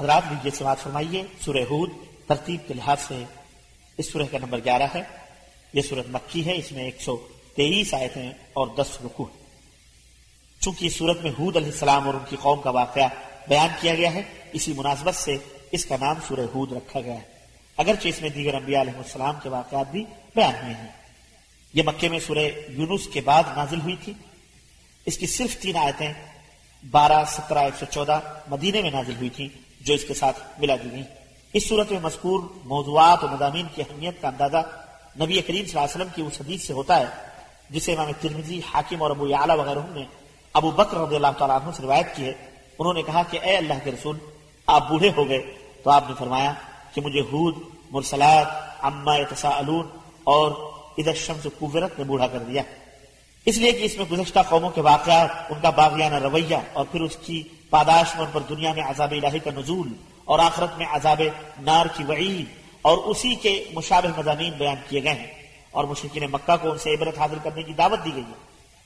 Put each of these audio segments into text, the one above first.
حضرات لیجیے سماعت فرمائیے، سورہ ہود ترتیب کے لحاظ سے اس سورہ کا نمبر گیارہ ہے۔ یہ سورت مکی ہے، اس میں ایک سو تیئیس آیتیں اور دس رکو ہیں۔ چونکہ اس صورت میں حود علیہ السلام اور ان کی قوم کا واقعہ بیان کیا گیا ہے، اسی مناسبت سے اس کا نام سورہ ہود رکھا گیا ہے۔ اگرچہ اس میں دیگر انبیاء علیہ السلام کے واقعات بھی بیان ہوئے ہیں۔ یہ مکے میں سورہ یونس کے بعد نازل ہوئی تھی۔ اس کی صرف تین آیتیں، بارہ، سترہ، ایک سو چودہ مدینے میں نازل ہوئی تھیں۔ جو اس کے ساتھ ملا دی گئی اس صورت میں مذکور موضوعات اور مضامین کی اہمیت کا اندازہ نبی کریم صلی اللہ علیہ وسلم کی اس حدیث سے ہوتا ہے، جسے امام ترمزی حاکم اور ابو اعلیٰ وغیرہ نے ابو بکر رضی اللہ تعالیٰ عنہ سے روایت کی ہے۔ انہوں نے کہا کہ اے اللہ کے رسول، آپ بوڑھے ہو گئے۔ تو آپ نے فرمایا کہ مجھے حود، مرسلات اما تساءلون اور ادھر شمس قورت نے بوڑھا کر دیا۔ اس لیے کہ اس میں گزشتہ قوموں کے واقعات، ان کا باغیانہ رویہ اور پھر اس کی پاداش میں ان پر دنیا میں عذاب الہی کا نزول اور آخرت میں عذاب نار کی وعید اور اسی کے مشابہ مضامین بیان کیے گئے ہیں اور مشرقین مکہ کو ان سے عبرت حاضر کرنے کی دعوت دی گئی ہے۔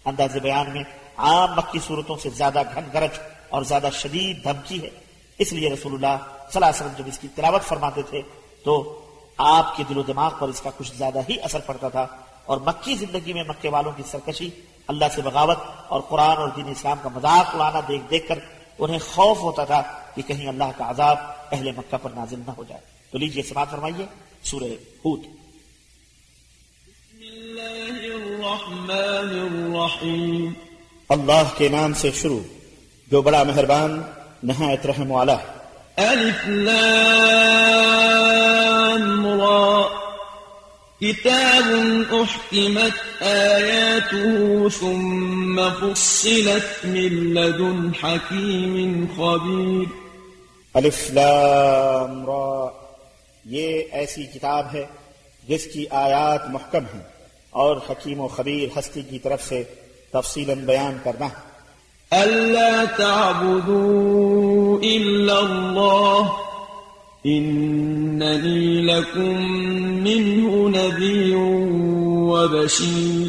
انداز بیان میں عام مکی صورتوں سے زیادہ گھن گرج اور زیادہ شدید دھمکی ہے۔ اس لیے رسول اللہ صلی اللہ علیہ وسلم جب اس کی تلاوت فرماتے تھے تو آپ کے دل و دماغ پر اس کا کچھ زیادہ ہی اثر پڑتا تھا اور مکی زندگی میں مکے والوں کی سرکشی اللہ سے بغاوت اور قرآن اور دین اسلام کا مذاق اڑانا دیکھ دیکھ کر انہیں خوف ہوتا تھا کہ کہیں اللہ کا عذاب اہل مکہ پر نازل نہ ہو جائے۔ تو لیجیے سماعت فرمائیے سورہ ہود۔ اللہ کے نام سے شروع جو بڑا مہربان نہایت رحم والا۔ ہے ألف لام را۔ كتاب أحكمت آياته ثم فصلت من لدن حكيم خبير الف لام را. یہ ایسی کتاب ہے جس کی آیات محکم ہیں اور حکیم و خبیر ہستی کی طرف سے تفصیلا بیان کرنا ہے۔ ألا تعبدوا إلا الله إنني لكم منه نذير وبشير.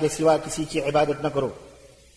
کے سوا کسی کی عبادت نہ کرو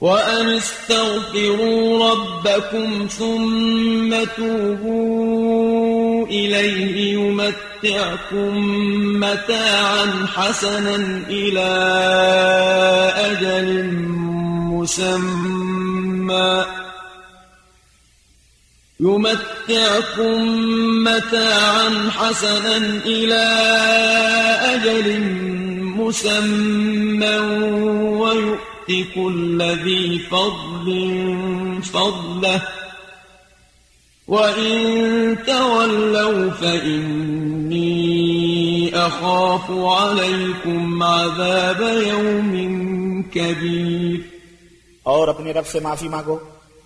وأن استغفروا ربكم ثم توبوا إليه يمتعكم متاعا حسنا إلى أجل مسمى. يمتعكم متاعا حسنا إلى أجل مسمى ويؤت كل ذي فضل فضله. وإن تولوا فإني أخاف عليكم عذاب يوم كبير. اور اپنے رب سے معافی مانگو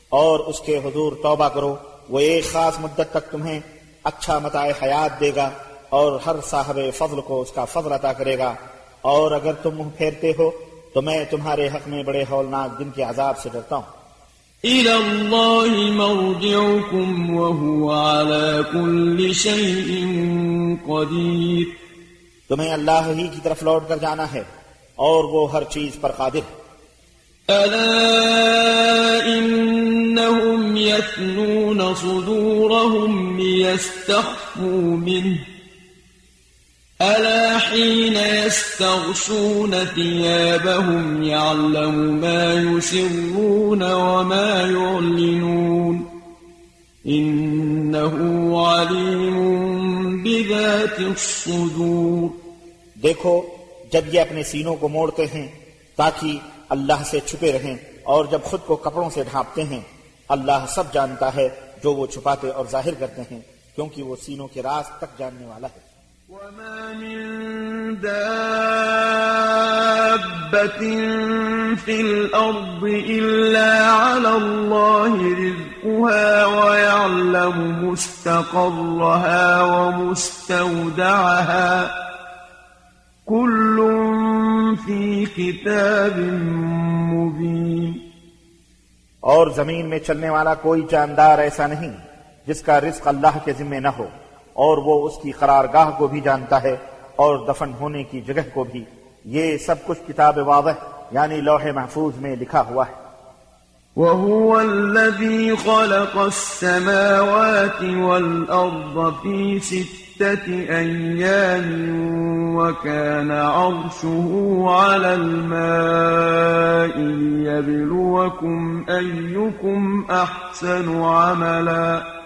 اور اس کے حضور توبہ کرو۔ وہ ایک خاص مدت تک تمہیں اچھا متاع حیات دے گا اور ہر صاحب فضل کو اس کا فضل عطا کرے گا۔ اور اگر تم منہ پھیرتے ہو تو میں تمہارے حق میں بڑے ہولناک دن کے عذاب سے ڈرتا ہوں۔ إلى الله مرجعكم وهو على كل شيء قدير۔ تمہیں اللہ ہی کی طرف لوٹ کر جانا ہے اور وہ ہر چیز پر قادر ہے۔ ألا إنهم يثنون صدورهم ليستخفوا منه ألا حين يستغشون ثيابهم يعلم ما يسرون وما يعلنون إنه عليم بذات الصدور دیکھو جب یہ اپنے سینوں کو موڑتے ہیں تاکہ اللہ سے چھپے رہیں اور جب خود کو کپڑوں سے ڈھانپتے ہیں، اللہ سب جانتا ہے جو وہ چھپاتے اور ظاہر کرتے ہیں، کیونکہ وہ سینوں کے راز تک جاننے والا ہے۔ وما من دابة في الأرض إلا على الله رزقها ويعلم مستقرها ومستودعها كل في كتاب مبين. اور زمین میں چلنے والا کوئی جاندار ایسا نہیں جس کا رزق اللہ کے ذمے نہ ہو اور وہ اس کی قرارگاہ کو بھی جانتا ہے اور دفن ہونے کی جگہ کو بھی۔ یہ سب کچھ کتاب واضح یعنی لوح محفوظ میں لکھا ہوا ہے۔ وهو الذي خلق السماوات والأرض في ستة أيام وكان عرشه على الماء ليبلوكم أيكم أحسن عملاً.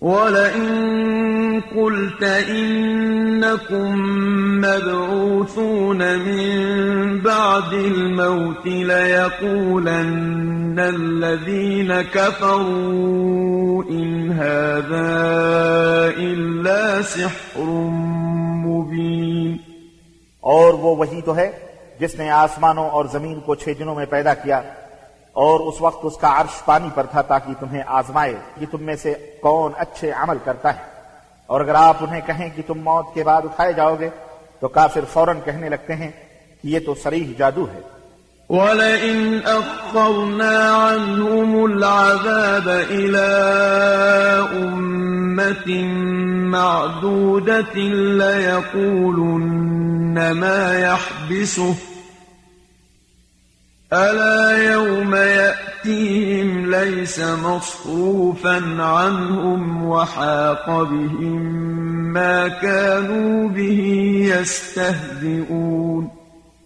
ولئن قلت إنكم مبعوثون من بعد الموت ليقولن الذين كفروا إن هذا إلا سحر مبين. اور وہ وہی تو ہے جس نے آسمانوں اور زمین کو چھ دنوں میں پیدا کیا اور اس وقت اس کا عرش پانی پر تھا تاکہ تمہیں آزمائے کہ تم میں سے کون اچھے عمل کرتا ہے۔ اور اگر آپ انہیں کہیں کہ تم موت کے بعد اٹھائے جاؤ گے، تو کافر فوراً کہنے لگتے ہیں کہ یہ تو سریح جادو ہے۔ وَلَئِنْ أَخَّرْنَا عَنْهُمُ الْعَذَابَ إِلَىٰ أُمَّةٍ مَعْدُودَةٍ لَيَقُولُنَّ مَا يَحْبِسُهُ ألا يوم يأتيهم ليس مصروفا عنهم وحاق بهم ما كانوا به يستهزئون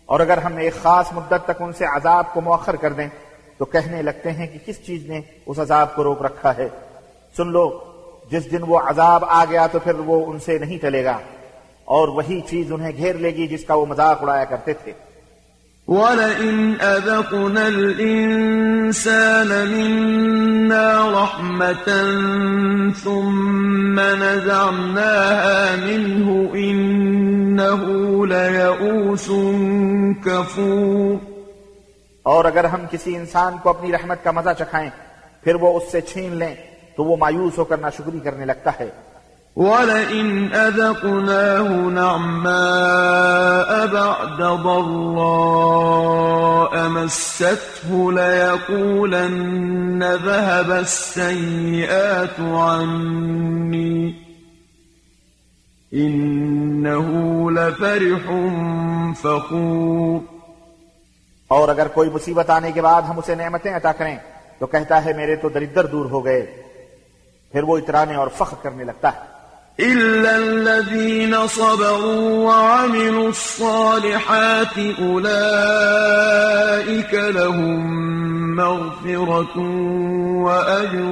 اور اگر ہم ایک خاص مدت تک ان سے عذاب کو مؤخر کر دیں، تو کہنے لگتے ہیں کہ کس چیز نے اس عذاب کو روک رکھا ہے؟ سن لو، جس دن وہ عذاب آ گیا تو پھر وہ ان سے نہیں ٹلے گا، اور وہی چیز انہیں گھیر لے گی جس کا وہ مذاق اڑایا کرتے تھے۔ وَلَئِنْ أَذَقْنَا الْإِنسَانَ مِنَّا رَحْمَةً ثُمَّ نَزَعْنَاهَا مِنْهُ إِنَّهُ لَيَئُوسٌ كَفُورٌ اور اگر ہم کسی انسان کو اپنی رحمت کا مزہ چکھائیں، پھر وہ اس سے چھین لیں، تو وہ مایوس ہو کر ناشکری کرنے لگتا ہے۔ ولئن أذقناه نعماء بعد ضراء مسته ليقولن ذهب السيئات عني. إنه لفرح فخور. اور اگر کوئی مصیبت آنے کے بعد ہم اسے نعمتیں عطا کریں تو کہتا ہے میرے تو دردر دور ہو گئے۔ پھر وہ اترانے اور فخر کرنے لگتا ہے۔ إلا الذين صبروا وعملوا الصالحات أولئك لهم مغفرة وأجر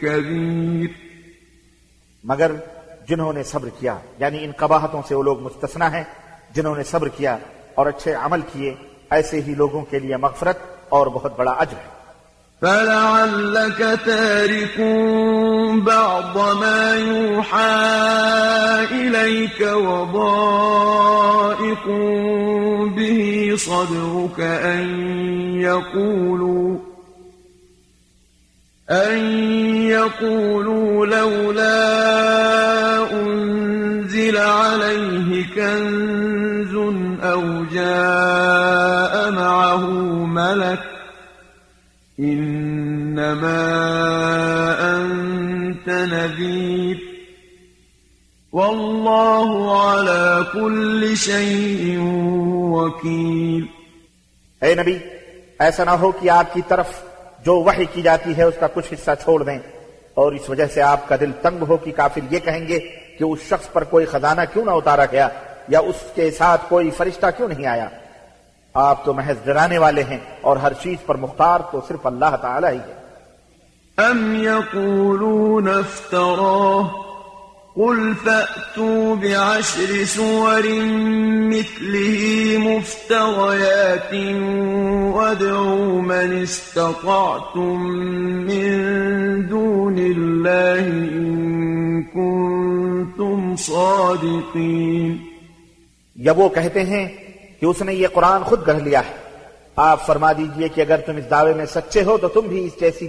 كبير مگر جنہوں نے صبر کیا یعنی ان قباحتوں سے وہ لوگ مستثنا ہیں، جنہوں نے صبر کیا اور اچھے عمل کیے، ایسے ہی لوگوں کے لیے مغفرت اور بہت بڑا اجر ہے۔ فلعلك تارك بعض ما يوحى إليك وضائق به صدرك أن يقولوا أن يقولوا لولا أنزل عليه كنز أو جاء معه ملك إنما أنت نذير والله على كل شيء وكيل اے نبی، ایسا نہ ہو کہ آپ کی طرف جو وحی کی جاتی ہے اس کا کچھ حصہ چھوڑ دیں اور اس وجہ سے آپ کا دل تنگ ہو کہ کافر یہ کہیں گے کہ اس شخص پر کوئی خزانہ کیوں نہ اتارا گیا یا اس کے ساتھ کوئی فرشتہ کیوں نہیں آیا؟ آپ تو محض ڈرانے والے ہیں اور ہر چیز پر مختار تو صرف اللہ تعالی ہی ہے۔ ام يقولون افتراه قل فأتوا بعشر سور مثله مفتريات وادعوا من استطعتم من دون الله إن كنتم صادقين یا وہ کہتے ہیں کہ اس نے یہ قرآن خود گڑھ لیا ہے، آپ فرما دیجیے کہ اگر تم اس دعوے میں سچے ہو تو تم بھی اس جیسی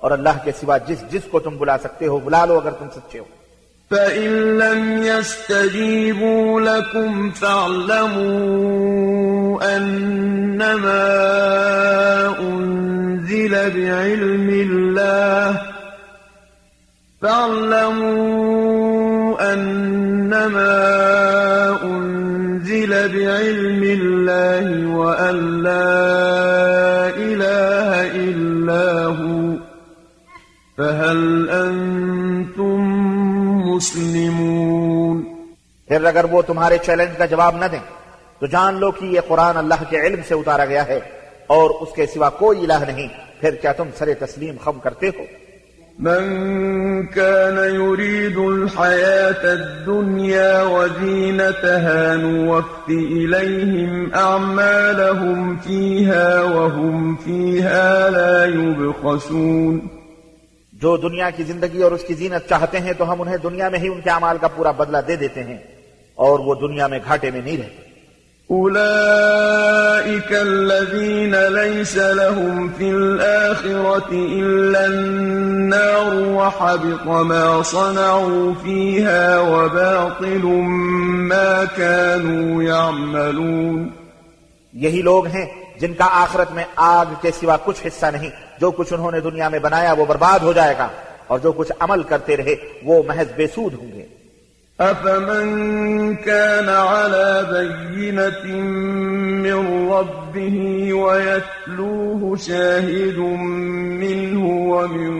اور اللہ کے سوا جس جس کو تم بلا سکتے ہو بلا لو اگر تم سچے ہو فإن لم يستجيبوا لكم فاعلموا أنما أنزل بعلم الله فاعلموا أنما أنزل بعلم فهل أنتم مسلمون؟ پھر اگر وہ تمہارے چیلنج کا جواب نہ دیں تو جان لو کہ یہ قرآن اللہ کے علم سے اتارا گیا ہے اور اس کے سوا کوئی الہ نہیں۔ پھر کیا تم سر تسلیم خم کرتے ہو؟ من كان يريد الحياة الدنيا وزينتها نوف إليهم أعمالهم فيها وهم فيها لا يبخسون جو دنیا کی زندگی اور اس کی زینت چاہتے ہیں تو ہم انہیں دنیا میں ہی ان کے اعمال کا پورا بدلہ دے دیتے ہیں اور وہ دنیا میں گھاٹے میں نہیں رہتے۔ أولئك الذين ليس لهم في الآخرة إلا النار وحبط ما صنعوا فيها وباطل ما كانوا يعملون یہی لوگ ہیں جن کا آخرت میں آگ کے سوا کچھ حصہ نہیں۔ جو کچھ انہوں نے دنیا میں بنایا وہ برباد ہو جائے گا اور جو کچھ عمل کرتے رہے وہ محض بے سود ہوں گے۔ أفمن كان على بينة من ربه ويتلوه شاهد منه ومن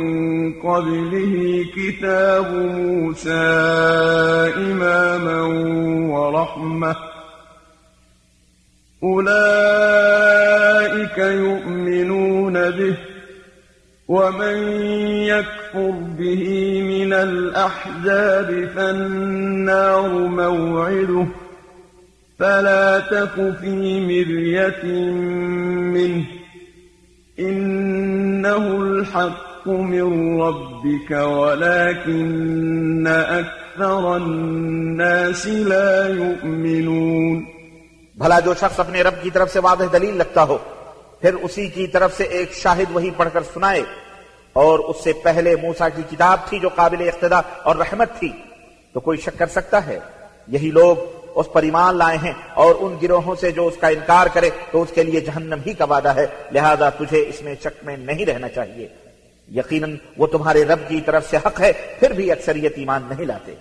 قبله كتاب موسى إماما ورحمة أولئك يؤمنون به ومن يكفر به من الأحزاب فالنار موعده فلا تك في مرية منه إنه الحق من ربك ولكن أكثر الناس لا يؤمنون بھلا جو شخص اپنے رب کی طرف سے واضح دلیل لگتا ہو پھر اسی کی طرف سے ایک شاہد وہی پڑھ کر سنائے اور اس سے پہلے موسا کی کتاب تھی جو قابل اقتدا اور رحمت تھی۔ تو کوئی شک کر سکتا ہے؟ یہی لوگ اس پر ایمان لائے ہیں اور ان گروہوں سے جو اس کا انکار کرے تو اس کے لیے جہنم ہی کا وعدہ ہے۔ لہذا تجھے اس میں شک میں نہیں رہنا چاہیے۔ یقیناً وہ تمہارے رب کی طرف سے حق ہے، پھر بھی اکثریت ایمان نہیں لاتے۔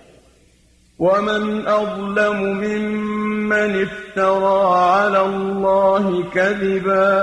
ومن أظلم ممن افترى على الله كذبا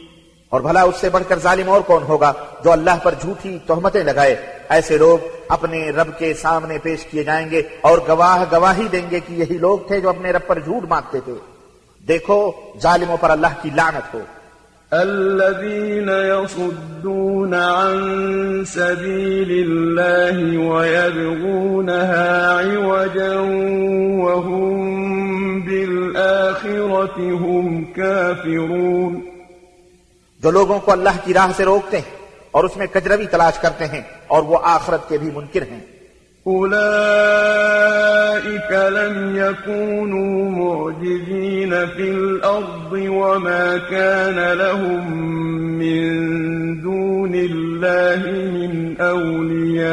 اور بھلا اس سے بڑھ کر ظالم اور کون ہوگا جو اللہ پر جھوٹی تہمتیں لگائے؟ ایسے لوگ اپنے رب کے سامنے پیش کیے جائیں گے اور گواہ گواہی دیں گے کہ یہی لوگ تھے جو اپنے رب پر جھوٹ مانتے تھے۔ دیکھو، ظالموں پر اللہ کی لعنت ہو۔ الذين يصدون عن سبيل الله ويبغونها عوجا وهم بالآخرة هم كافرون۔ جو لوگوں کو اللہ کی راہ سے روکتے ہیں اور اس میں کجروی تلاش کرتے ہیں اور وہ آخرت کے بھی منکر ہیں۔ أولئك لم يكونوا معجزين في الأرض وما كان لهم من دون الله من أولياء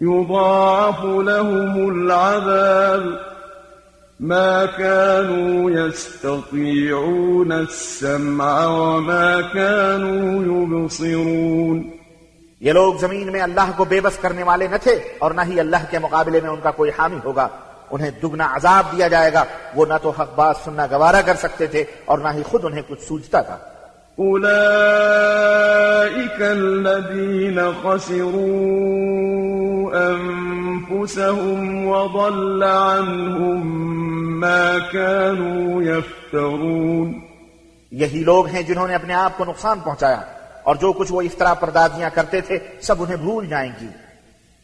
يضاعف لهم العذاب۔ ما كانوا يستطيعون السمع وما كانوا يبصرون. یہ لوگ زمین میں اللہ کو بے بس کرنے والے نہ تھے اور نہ ہی اللہ کے مقابلے میں ان کا کوئی حامی ہوگا۔ انہیں دگنا عذاب دیا جائے گا۔ وہ نہ تو حق بات سننا گوارا کر سکتے تھے اور نہ ہی خود انہیں کچھ سوچتا تھا۔ أولئك الذين خسروا أنفسهم وضل عنهم ما كانوا يفترون. یہی لوگ ہیں جنہوں نے اپنے آپ کو نقصان پہنچایا اور جو کچھ وہ افطرا پردازیاں کرتے تھے سب انہیں بھول جائیں گی۔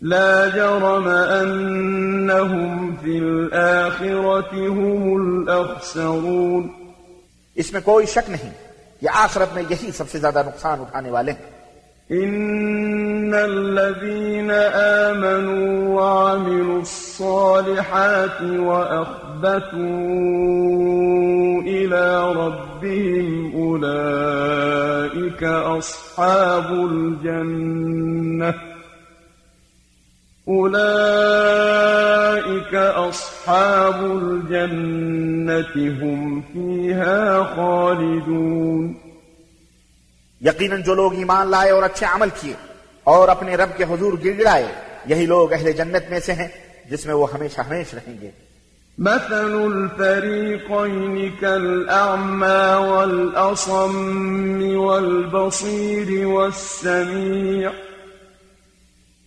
لا جرم أنهم في الآخرة هم الأخسرون. اس میں کوئی شک نہیں یہ آخرت میں یہی سب سے زیادہ نقصان اٹھانے والے ہیں إن الذين آمنوا وعملوا الصالحات وأخبتوا إلى ربهم أولئك أصحاب الجنة. أولئك أصحاب الجنة هم فيها خالدون. یقیناً جو لوگ ایمان لائے اور اچھے عمل کیے اور اپنے رب کے حضور گر گڑائے یہی لوگ اہل جنت میں سے ہیں جس میں وہ ہمیشہ ہمیش رہیں گے۔ مثل الفريقين كالأعمى والأصم والبصير والسميع.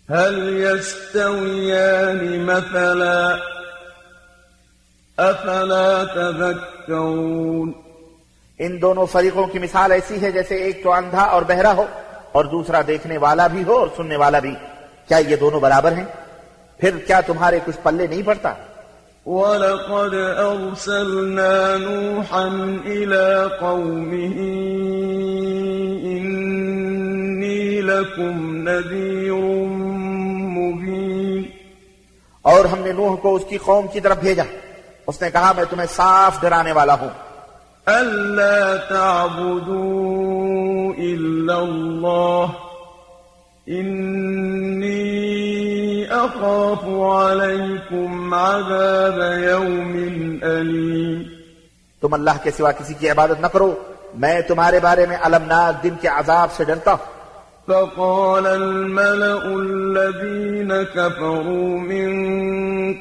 هل يستويان مثلا أفلا تذكرون؟ ان دونوں فریقوں کی مثال ایسی ہے جیسے ایک تو اندھا اور بہرا ہو اور دوسرا دیکھنے والا بھی ہو اور سننے والا بھی۔ کیا یہ دونوں برابر ہیں؟ پھر کیا تمہارے کچھ پلے نہیں پڑتا؟ وَلَقَدْ أَرْسَلْنَا نُوحًا إِلَىٰ قَوْمِهِ إِنِّي لَكُمْ نَذِيرٌ اور ہم نے نوح کو اس کی قوم کی طرف بھیجا۔ اس نے کہا میں تمہیں صاف ڈرانے والا ہوں۔ أَلَّا تَعْبُدُوا إِلَّا اللَّهَ إِنِّي أَخَافُ عَلَيْكُمْ عَذَابَ يَوْمٍ أَلِيمٍ۔ تم اللہ کے سوا کسی کی عبادت نہ کرو۔ میں تمہارے بارے میں المناک دن کے عذاب سے ڈرتا ہوں۔ فقال الملأ الذين كفروا من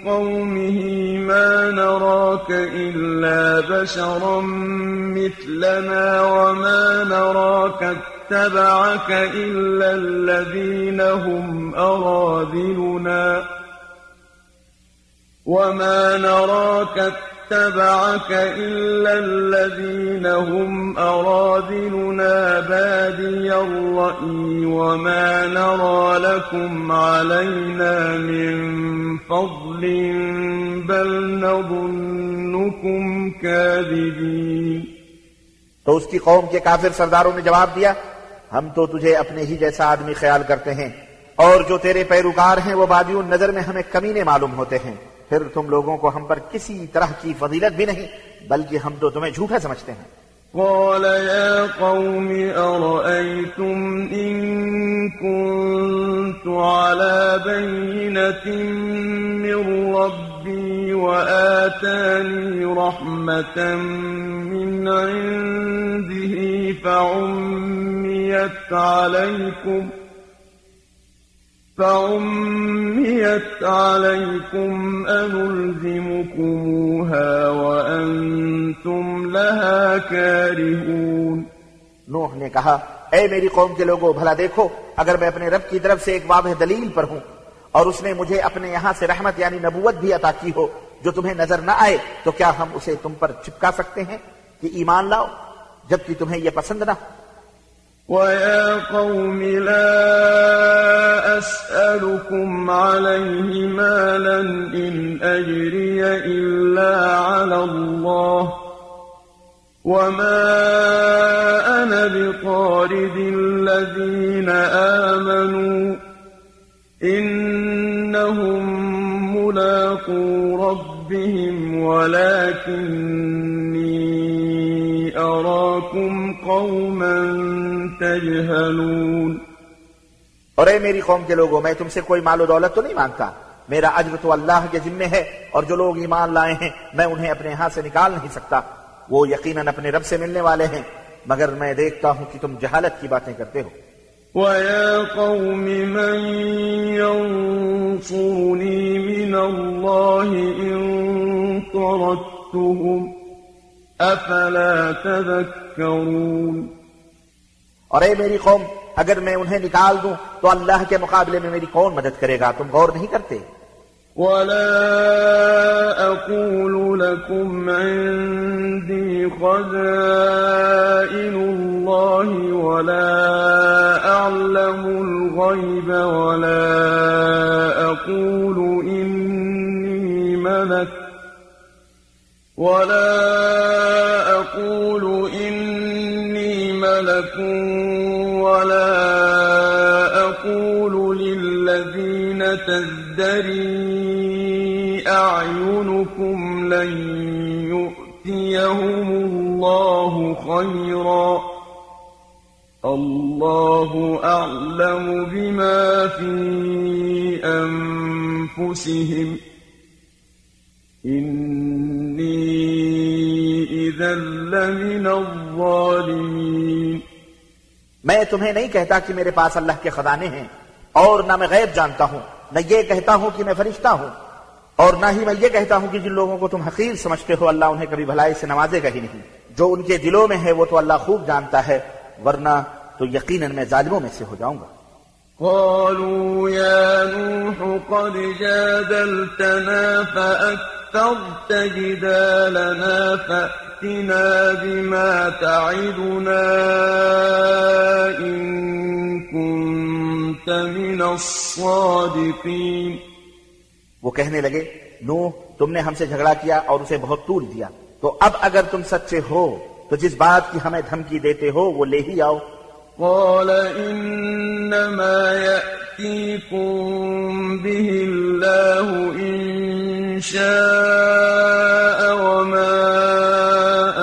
قومه ما نراك إلا بشرا مثلنا وما نراك اتبعك إلا الذين هم أراذلنا وما نراك اتبعك اتبعك إلا الذين هم أراذلنا بادي الرأي وما نرى لكم علينا من فضل بل نظنكم كاذبين تو اس کی قوم کے کافر سرداروں نے جواب دیا، ہم تو تجھے اپنے ہی جیسا آدمی خیال کرتے ہیں، اور جو تیرے پیروکار ہیں وہ بادیوں نظر میں ہمیں کمینے معلوم ہوتے ہیں۔ پھر تم لوگوں کو ہم پر کسی طرح کی فضیلت بھی نہیں بلکہ ہم تو تمہیں جھوٹا سمجھتے ہیں قال يا قوم أرأيتم إن كنت على بينة من ربي وآتاني رحمة من عنده فعميت عليكم ۖ فعميت عليكم أنلزمكموها وأنتم لها كارهون نوح نے کہا، اے میری قوم کے لوگوں، بھلا دیکھو، اگر میں اپنے رب کی طرف سے ایک واضح دلیل پر ہوں اور اس نے مجھے اپنے یہاں سے رحمت یعنی نبوت بھی عطا کی ہو جو تمہیں نظر نہ آئے، تو کیا ہم اسے تم پر چپکا سکتے ہیں کہ ایمان لاؤ، جبکہ تمہیں یہ پسند نہ ہو؟ ويا قوم لا أسألكم عليه مالا إن أجري إلا على الله وما أنا بطارد الذين آمنوا إنهم ملاقو ربهم ولكني أراكم قوما تجهلون اور اے میری قوم کے لوگوں میں تم سے کوئی مال و دولت تو نہیں مانگتا۔ میرا اجر تو اللہ کے ذمے ہے اور جو لوگ ایمان لائے ہیں میں انہیں اپنے ہاتھ سے نکال نہیں سکتا۔ وہ یقیناً اپنے رب سے ملنے والے ہیں مگر میں دیکھتا ہوں کہ تم جہالت کی باتیں کرتے ہو۔ ويا قوم من ينصرني من الله إن طردتهم أفلا تذكرون؟ اور اے میری قوم اگر میں انہیں نکال دوں تو اللہ کے مقابلے میں میری کون مدد کرے گا؟ تم غور نہیں کرتے؟ ولا أقول لكم عندي خزائن الله ولا أعلم الغيب ولا أقول إني ملك ولا أقول إني ملك ولا أقول للذين تزدري أعينكم لن يؤتيهم الله خيرا الله أعلم بما في أنفسهم إني إذا لمن الظالمين میں تمہیں نہیں کہتا کہ میرے پاس اللہ کے خزانے ہیں اور نہ میں غیب جانتا ہوں، نہ یہ کہتا ہوں کہ میں فرشتہ ہوں، اور نہ ہی میں یہ کہتا ہوں کہ جن لوگوں کو تم حقیر سمجھتے ہو، اللہ انہیں کبھی بھلائی سے نوازے گا ہی نہیں۔ جو ان کے دلوں میں ہے، وہ تو اللہ خوب جانتا ہے، ورنہ تو یقیناً میں ظالموں میں سے ہو جاؤں گا۔ قالوا يا نوح قد جادلتنا فأكثرت جدالنا فأتنا بما تعدنا إن كنت من الصادقين. وہ کہنے لگے، نوح، تم نے ہم سے جھگڑا کیا اور اسے بہت طول دیا۔ تو اب اگر تم سچے ہو، تو جس بات کی ہمیں دھمکی دیتے ہو، وہ لے ہی آؤ۔ قال إنما يأتيكم به الله إن شاء وما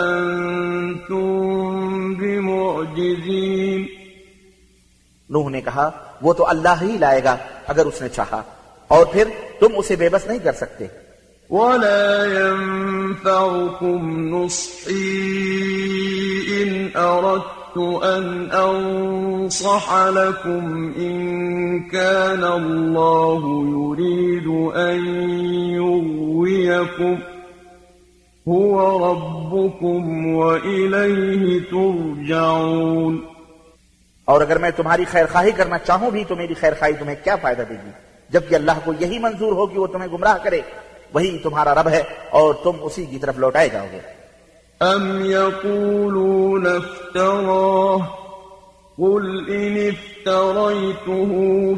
أنتم بمعجزين. نوح نے کہا وہ تو اللہ ہی لائے گا اگر اس نے چاہا اور پھر تم اسے بے بس نہیں کر سکتے۔ ولا ينفعكم نصحي إن أردت أن أنصح لكم إن كان الله يريد أن يغويكم هو ربكم وإليه ترجعون اور اگر میں تمہاری خیر خواہی کرنا چاہوں بھی تو میری خیر خواہی تمہیں کیا فائدہ دے گی؟ جبکہ اللہ کو یہی منظور ہو کہ وہ تمہیں گمراہ کرے، وہی تمہارا رب ہے اور تم اسی کی طرف لوٹائے جاؤ گے۔ أم يقولون افتراه قل إن افتريته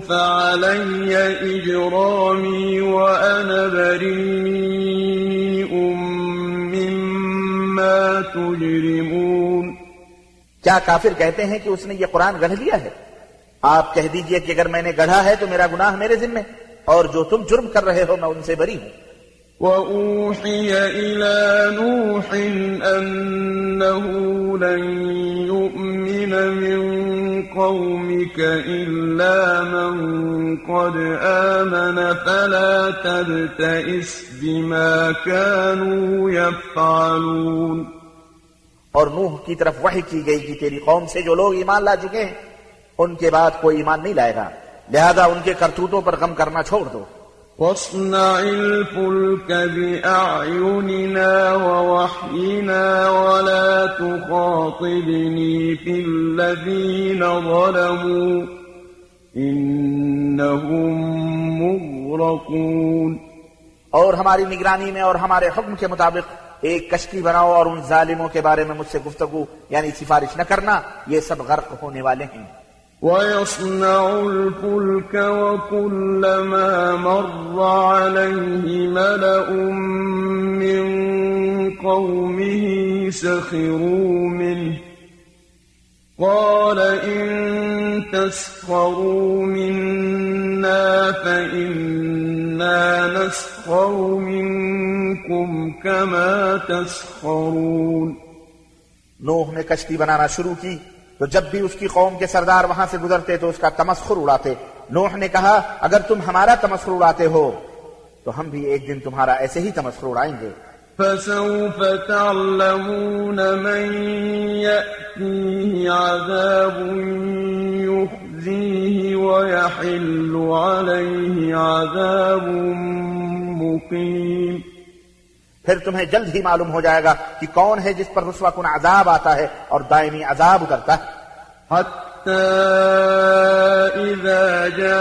فعلي إجرامي وأنا بريء مما تجرمون کیا کافر کہتے ہیں کہ اس نے یہ قرآن گڑھ لیا ہے؟ آپ کہہ دیجیے کہ اگر میں نے گڑھا ہے تو میرا گناہ میرے ذمے اور جو تم جرم کر رہے ہو میں ان سے بری ہوں۔ وأوحي إلى نوح أنه لن يؤمن من قومك إلا من قد آمن فلا تبتئس بما كانوا يفعلون اور نوح کی طرف وحی کی گئی کہ تیری قوم سے جو لوگ ایمان لا چکے ہیں، ان کے بعد کوئی ایمان نہیں لائے گا۔ لہذا ان کے کرتوتوں پر غم کرنا چھوڑ دو۔ واصنع الفلك بأعيننا ووحينا ولا تخاطبني في الذين ظلموا إنهم مغرقون اور ہماری نگرانی میں اور ہمارے حکم کے مطابق ایک کشتی بناؤ اور ان ظالموں کے بارے میں مجھ سے گفتگو یعنی سفارش نہ کرنا، یہ سب غرق ہونے والے ہیں۔ ويصنع الفلك وكلما مر عليه ملأ من قومه سخروا منه. قال إن تسخروا منا فإنا نسخر منكم كما تسخرون. نوح نے کشتی بنانا شروع کی۔ تو جب بھی اس کی قوم کے سردار وہاں سے گزرتے تو اس کا تمسخر اڑاتے۔ نوح نے کہا، اگر تم ہمارا تمسخر اڑاتے ہو، تو ہم بھی ایک دن تمہارا ایسے ہی تمسخر اڑائیں گے۔ فسوف تعلمون من يأتيه عذاب يخزيه ويحل عليه عذاب مقيم پھر تمہیں جلد ہی معلوم ہو جائے گا کہ کون ہے جس پر رسوا کن عذاب آتا ہے اور دائمی عذاب اترتا ہے۔ حتى إذا جاء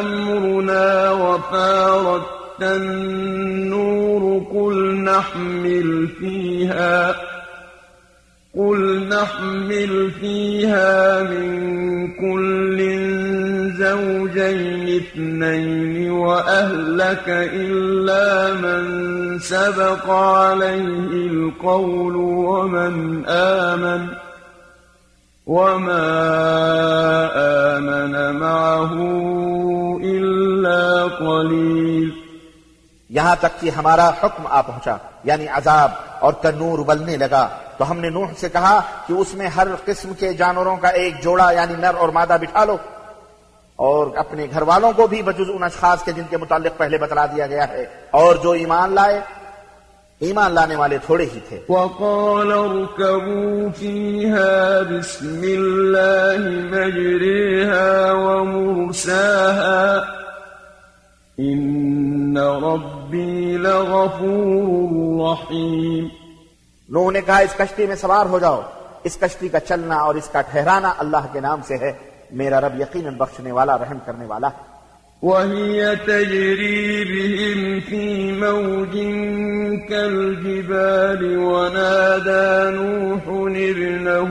أمرنا وفارت النور قل نحمل فيها، قل نحمل فيها من كل زوجين اثنين وأهلك إلا من سبق عليه القول ومن آمن وما آمن معه إلا قليل یہاں تک کہ ہمارا حکم آ پہنچا یعنی عذاب، اور تنور ابلنے لگا۔ تو ہم نے نوح سے کہا کہ اس میں ہر قسم کے جانوروں کا ایک جوڑا یعنی نر اور مادہ بٹھا لو۔ اور اپنے گھر والوں کو بھی بجز ان اشخاص کے جن کے متعلق پہلے بتلا دیا گیا ہے۔ اور جو ایمان لائے ایمان لانے والے تھوڑے ہی تھے۔ وقال اركبوا فيها بسم الله مجريها ومرساها إن ربي لغفور رحيم نوح نے کہا اس کشتی میں سوار ہو جاؤ۔ اس کشتی کا چلنا اور اس کا ٹھہرانا اللہ کے نام سے ہے۔ میرا رب یقیناً بخشنے والا رحم کرنے والا۔ وهي تجري بهم في موج كالجبال ونادى نوح ابنه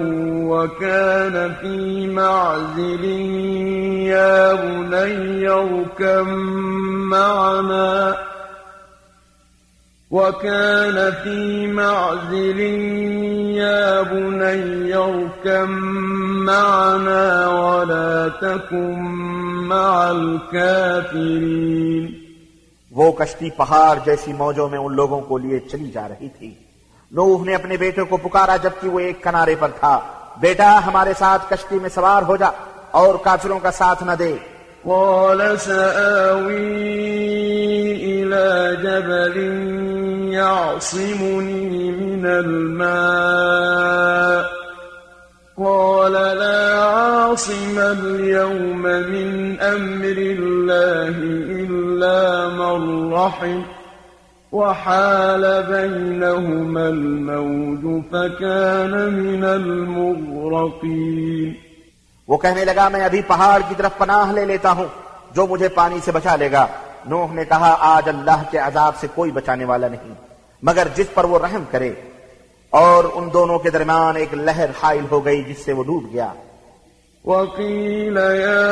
وكان في معزل يا بني اركب معنا وكان في معزل يا بني اركب معنا ولا تكن مع الكافرين. وہ کشتی پہاڑ جیسی موجوں میں ان لوگوں کو لیے چلی جا رہی تھی۔ نوح نے اپنے بیٹے کو پکارا جبکہ وہ ایک کنارے پر تھا۔ بیٹا ہمارے ساتھ کشتی میں سوار ہو جا اور کافروں کا ساتھ نہ دے۔ قال سآوي إلى جبل يعصمني من الماء. قال لا عاصم اليوم من أمر الله إلا من رحم. وحال بينهما الموج فكان من المغرقين. وہ کہنے لگا، میں ابھی پہاڑ کی طرف پناہ لے لیتا ہوں، جو مجھے پانی سے بچا لے گا۔ نوح نے کہا، آج اللہ کے عذاب سے کوئی بچانے والا نہیں۔ مگر جس پر وہ رحم کرے اور ان دونوں کے درمیان ایک لہر حائل ہو گئی جس سے وہ ڈوب گیا۔ وقيل يا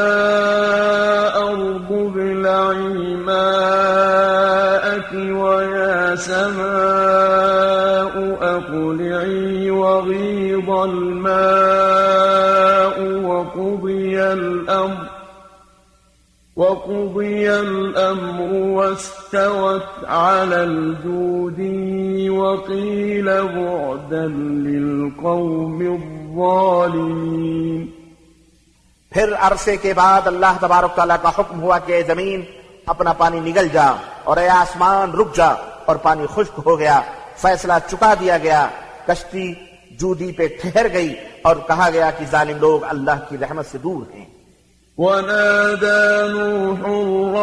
أرض ابلعي ماءك ويا سماء أقلعي وغيض الماء وقضي الأمر وقضي الأمر واستوت على الجود وقيل بعدا للقوم الظالمين۔ پھر عرصے کے بعد اللہ تبارک تعالیٰ کا حکم ہوا کہ اے زمین، اپنا پانی نگل جا اور اے آسمان رک جا اور پانی خشک ہو گیا، فیصلہ چکا دیا گیا۔ کشتی جودی پہ ٹھہر گئی اور کہا گیا کہ ظالم لوگ اللہ کی رحمت سے دور ہیں۔ ونادى نوح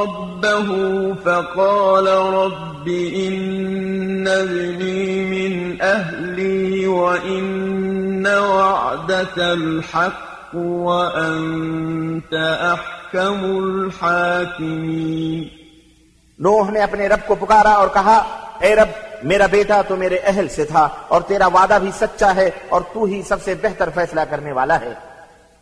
ربه فقال رب إن ابني من أهلي وإن وعدك الحق وأنت أحكم الحاكمين نوح نے اپنے رب کو پکارا اور کہا، اے رب، میرا بیٹا تو میرے اہل سے تھا اور تیرا وعدہ بھی سچا ہے اور تو ہی سب سے بہتر فیصلہ کرنے والا ہے۔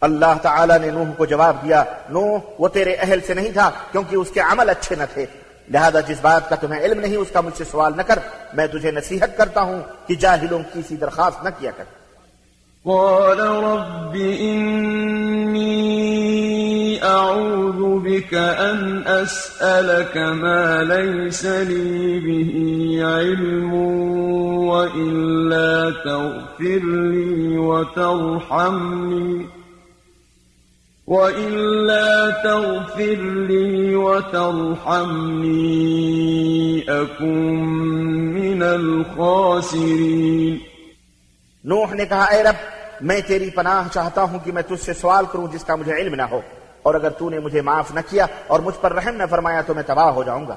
اللہ تعالیٰ نے نوح کو جواب دیا، نوح، وہ تیرے اہل سے نہیں تھا کیونکہ اس کے عمل اچھے نہ تھے۔ لہذا جس بات کا تمہیں علم نہیں، اس کا مجھ سے سوال نہ کر۔ میں تجھے نصیحت کرتا ہوں کہ جاہلوں کی سی درخواست نہ کیا کر۔ قال رب إني أعوذ بك أن أسألك ما ليس لي به علم وإلا تغفر لي وترحمني۔ وَإِلَّا تَغْفِرْ لِي وَتَرْحَمْنِي أكن مِنَ الْخَاسِرِينَ نوح نے کہا، اے رب، میں تیری پناہ چاہتا ہوں کہ میں تجھ سے سوال کروں جس کا مجھے علم نہ ہو، اور اگر تو نے مجھے معاف نہ کیا اور مجھ پر رحم نہ فرمایا تو میں تباہ ہو جاؤں گا۔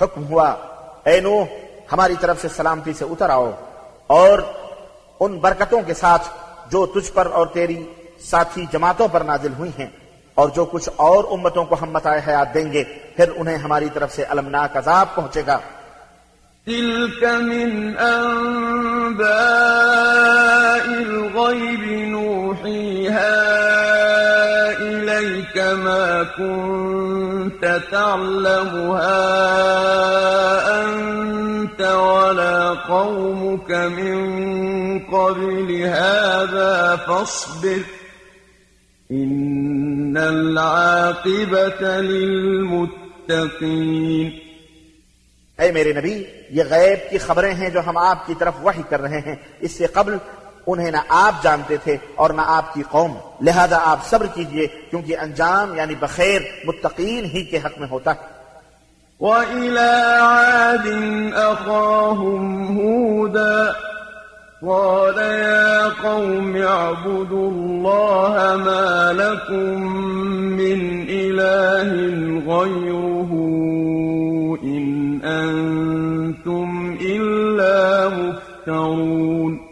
حکم ہوا، اے نوح، ہماری طرف سے سلامتی سے اتر آؤ اور ان برکتوں کے ساتھ جو تجھ پر اور تیری ساتھی جماعتوں پر نازل ہوئی ہیں اور جو کچھ اور امتوں کو ہم متاع حیات دیں گے، پھر انہیں ہماری طرف سے المناک عذاب پہنچے گا۔ تلك من أنباء الغيب نوحيها إليك ما كنت تعلمها أنت ولا قومك من قبل هذا فاصبر إن العاقبة للمتقين اے میرے نبی یہ غیب کی خبریں ہیں جو ہم آپ کی طرف وحی کر رہے ہیں۔ اس سے قبل انہیں نہ آپ جانتے تھے اور نہ آپ کی قوم۔ لہذا آپ صبر کیجئے کیونکہ انجام یعنی بخیر متقین ہی کے حق میں ہوتا ہے۔ وإلى عاد أخاهم هودا۔ قال يا قوم اعبدوا الله ما لكم من إله غيره إن أنتم إلا مفترون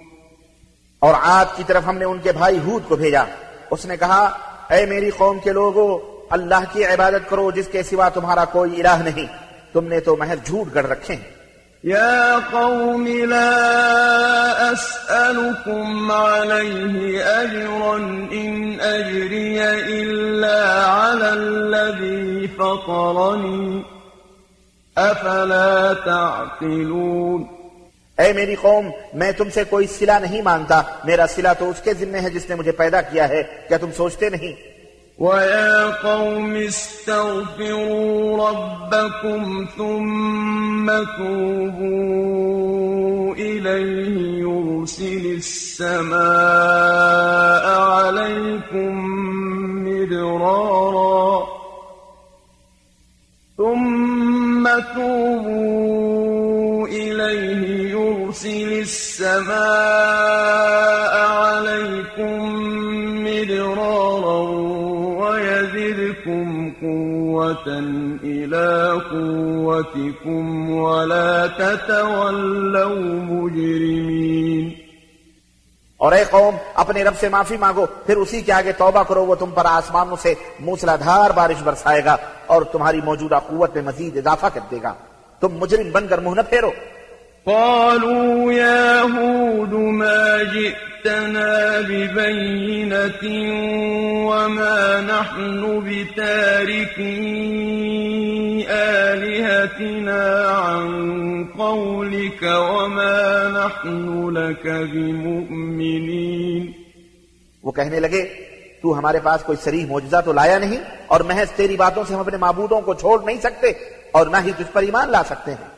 اور عاد کی طرف ہم نے ان کے بھائی ہود کو بھیجا۔ اس نے کہا، اے میری قوم کے لوگو، اللہ کی عبادت کرو جس کے سوا تمہارا کوئی الہ نہیں۔ تم نے تو محض جھوٹ گڑ رکھے ہیں۔ يا قوم لا أسألكم عليه أجرا إن أجري إلا على الذي فطرني، أفلا تعقلون؟ اے میری قوم، میں تم سے کوئی صلہ نہیں مانگتا۔ میرا صلہ تو اس کے ذمہ ہے جس نے مجھے پیدا کیا ہے۔ کیا تم سوچتے نہیں؟ ويا قوم استغفروا ربكم ثم توبوا إليه يرسل السماء عليكم مدرارا ثم توبوا إليه يرسل السماء عليكم مدرارا ويزدكم قوة إلى قوتكم ولا تتولوا مجرمين. اور اے قوم، اپنے رب سے معافی مانگو، پھر اسی کے آگے توبہ کرو، وہ تم پر آسمانوں سے موسلا دھار بارش برسائے گا اور تمہاری موجودہ قوت میں مزید اضافہ کر دے گا۔ تم مجرم بن کر منہ نہ پھیرو۔ قالوا يا هود ما جئتنا ببينة وما نحن بتاركي آلهتنا عن قولك وما نحن لك بمؤمنين. وہ کہنے لگے، تو ہمارے پاس کوئی سریح معجزہ تو لایا نہیں اور محض تیری باتوں سے ہم اپنے معبودوں کو چھوڑ نہیں سکتے اور نہ ہی تجھ پر ایمان لا سکتے ہیں۔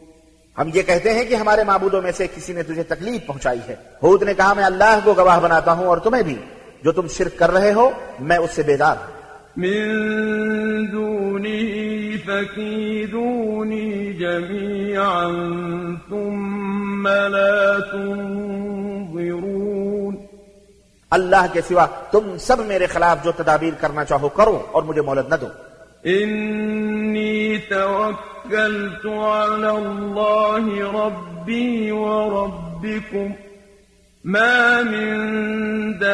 ہم یہ کہتے ہیں کہ ہمارے معبودوں میں سے کسی نے تجھے تکلیف پہنچائی ہے۔ حود نے کہا میں اللہ کو گواہ بناتا ہوں اور تمہیں بھی۔ جو تم شرک کر رہے ہو میں اس سے بیدار ہوں۔ من دونه فكيدوني جميعا ثم لا تنظرون۔ اللہ کے سوا تم سب میرے خلاف جو تدابیر کرنا چاہو کرو اور مجھے مہلت نہ دو۔ إني توكلت على الله ربي وربكم. ما من دابة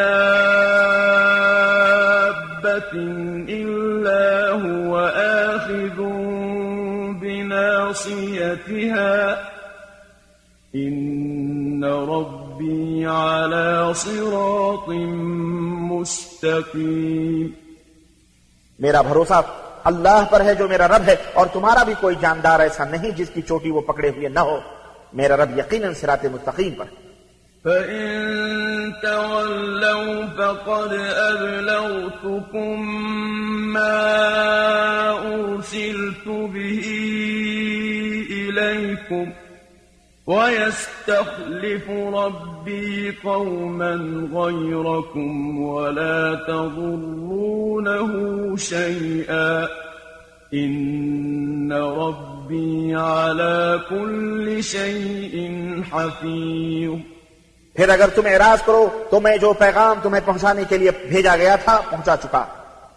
إلا هو آخذ بناصيتها. إن ربي على صراط مستقيم. میرا بھروسہ اللہ پر ہے جو میرا رب ہے اور تمہارا بھی کوئی جاندار ایسا نہیں جس کی چوٹی وہ پکڑے ہوئے نہ ہو۔ میرا رب یقیناً سرات مستقیم پر۔ ہے فإن تولوا فقد أبلغتكم ما أرسلت به إليكم ويستخلف ربي قوما غيركم ولا تضرونه شيئا إن ربي على كل شيء حفيظ پھر اگر تم اعراض کرو تو میں جو پیغام تمہیں پہنچانے کے لیے بھیجا گیا تھا پہنچا چکا۔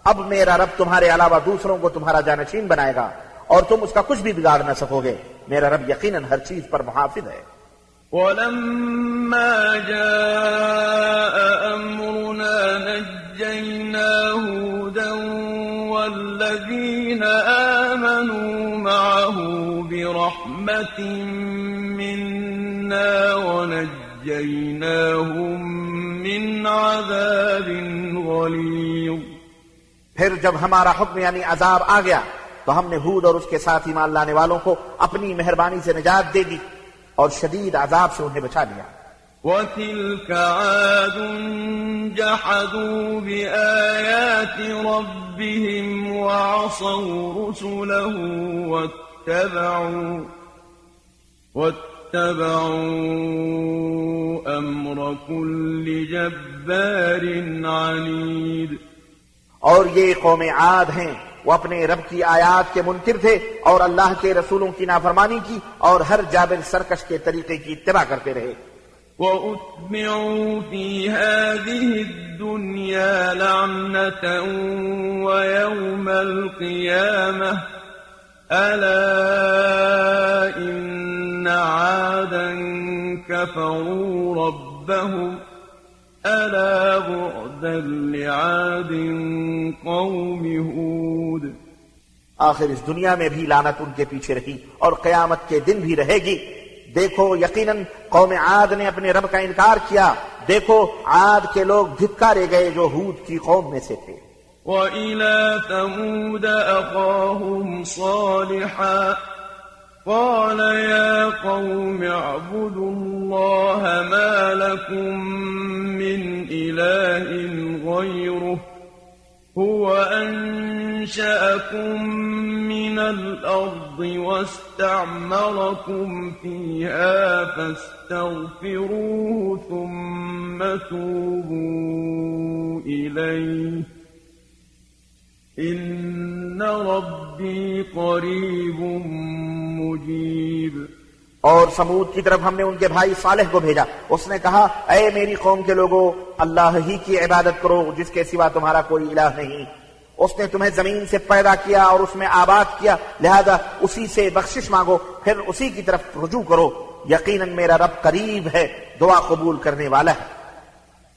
اب میرا رب تمہارے علاوہ دوسروں کو تمہارا جانشین بنائے گا اور تم اس کا کچھ بھی بگاڑ نہ سکو گے۔ میرا رب یقیناً ہر چیز پر محافظ ہے ولما جاء أمرنا نجينا هودا والذين آمنوا معه برحمة منا ونجيناهم من عذاب غليظ. پھر جب ہمارا حکم یعنی عذاب آ گیا تو ہم نے ہود اور اس کے ساتھ ایمان لانے والوں کو اپنی مہربانی سے نجات دے دی اور شدید عذاب سے انہیں بچا لیا۔ وتلك عاد جحدوا بآيات ربهم وعصوا رسله واتبعوا واتبعوا أمر كل جبار عنيد۔ اور یہ قوم عاد ہیں۔ وہ اپنے رب کی آیات کے منکر تھے اور اللہ کے رسولوں کی نافرمانی کی اور ہر جابر سرکش کے طریقے کی اتباع کرتے رہے۔ وَأُتْبِعُوا فِي هَذِهِ الدُّنْيَا لَعْنَةً وَيَوْمَ الْقِيَامَةِ أَلَا إِنَّ عَادًا كَفَرُوا رَبَّهُمْ ألا بعدا لعاد قوم هود آخر اس دنیا میں بھی لانت ان کے پیچھے رہی اور قیامت کے دن بھی رہے گی۔ دیکھو یقیناً قوم عاد نے اپنے رب کا انکار کیا۔ دیکھو عاد کے لوگ دھتکارے گئے جو ہود کی قوم میں سے تھے۔ وَإِلَى ثَمُودَ أَخَاهُمْ صَالِحًا قال يا قوم اعبدوا الله ما لكم من إله غيره هو أنشأكم من الأرض واستعمركم فيها فاستغفروه ثم توبوا إليه إن ربي قريب مجيب۔ اور سمود کی طرف ہم نے ان کے بھائی صالح کو بھیجا۔ اس نے کہا، اے میری قوم کے لوگوں اللہ ہی کی عبادت کرو، جس کے سوا تمہارا کوئی الہ نہیں۔ اس نے تمہیں زمین سے پیدا کیا اور اس میں آباد کیا، لہذا اسی سے بخشش مانگو، پھر اسی کی طرف رجوع کرو۔ یقیناً میرا رب قریب ہے، دعا قبول کرنے والا ہے۔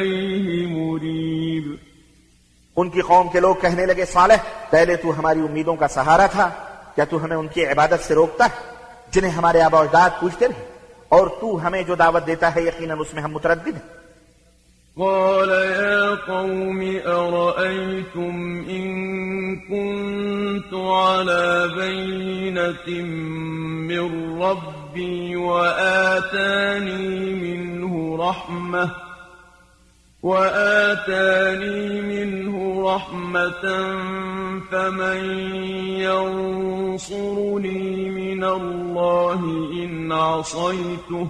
إليه مريب. ان کی قوم کے لوگ کہنے لگے صالح پہلے تو ہماری امیدوں کا سہارا تھا کیا تو ہمیں ان کی عبادت سے روکتا ہے جنہیں ہمارے آبا اجداد پوچھتے رہے اور تو ہمیں جو دعوت دیتا ہے یقیناً اس میں ہم متردد ہیں۔ قال يا قوم أرأيتم إن كنت على بينة من ربي وآتاني منه رحمة؟ وآتاني منه رحمة فمن ينصرني من الله إن عصيته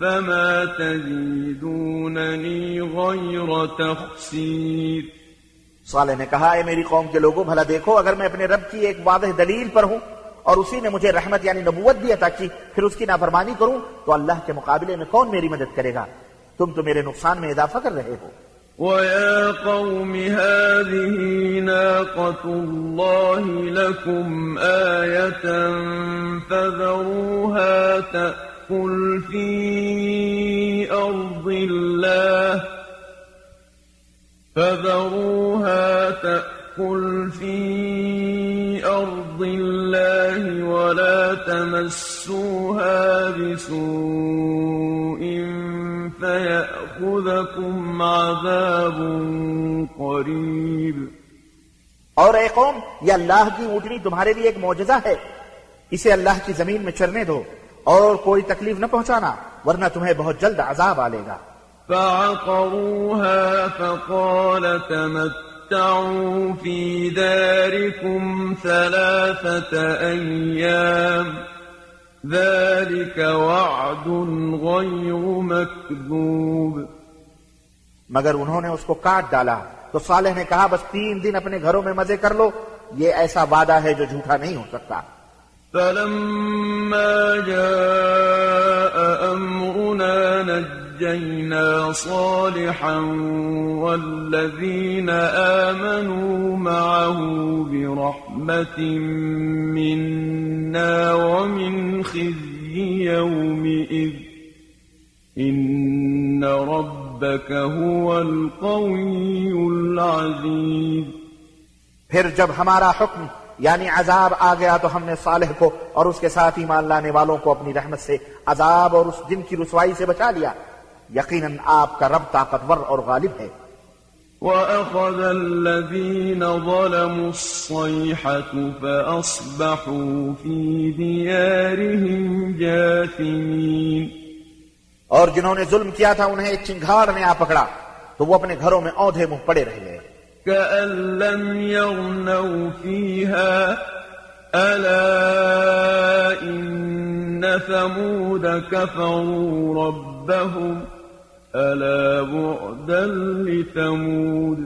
فما تزيدونني غير تخسير صالح نے کہا، اے میری قوم کے لوگوں، بھلا دیکھو، اگر میں اپنے رب کی ایک واضح دلیل پر ہوں اور اسی نے مجھے رحمت یعنی نبوت بھی عطا کی، پھر اس کی نافرمانی کروں، تو اللہ کے مقابلے میں کون میری مدد کرے گا؟ تم تو میرے نقصان میں اضافہ کر رہے ہو ويا قوم هذه ناقة الله لكم آية فذروها تأكل في أرض الله فذروها تأكل في أرض الله ولا تمسوها بسوء فيأخذكم عذاب قريب۔ اور اے قوم یہ اللہ کی اونٹنی تمہارے لیے ایک معجزہ ہے۔ اسے اللہ کی زمین میں چرنے دو اور کوئی تکلیف نہ پہنچانا ورنہ تمہیں بہت جلد عذاب آ لے گا۔ فعقروها فقال تمتعوا في داركم ثلاثة أيام۔ ذلك وعد غير مكذوب۔ مگر انہوں نے اس کو کاٹ ڈالا۔ تو صالح نے کہا بس تین دن اپنے گھروں میں مزے کر لو یہ ایسا وعدہ ہے جو جھوٹا نہیں ہو سکتا۔ فلما جاء أمرنا نجينا صالحا والذين آمنوا معه برحمة منا ومن خزي يومئذ إن ربك هو القوي العزيز۔ پھر جب ہمارا حکم یعنی عذاب آ گیا تو ہم نے صالح کو اور اس کے ساتھ ایمان لانے والوں کو اپنی رحمت سے عذاب اور اس دن کی رسوائی سے بچا لیا۔ یقیناً آپ کا رب طاقتور اور غالب ہے۔ وأخذ الذين ظلموا الصيحة فأصبحوا في ديارهم جاثمين۔ اور جنہوں نے ظلم کیا تھا انہیں ایک چنگھاڑ نے آ پکڑا تو وہ اپنے گھروں میں اودھے منہ پڑے رہ گئے۔ كأن لم يغنوا فيها ألا إن ثمود كفروا ربهم ألا بعدا لثمود؟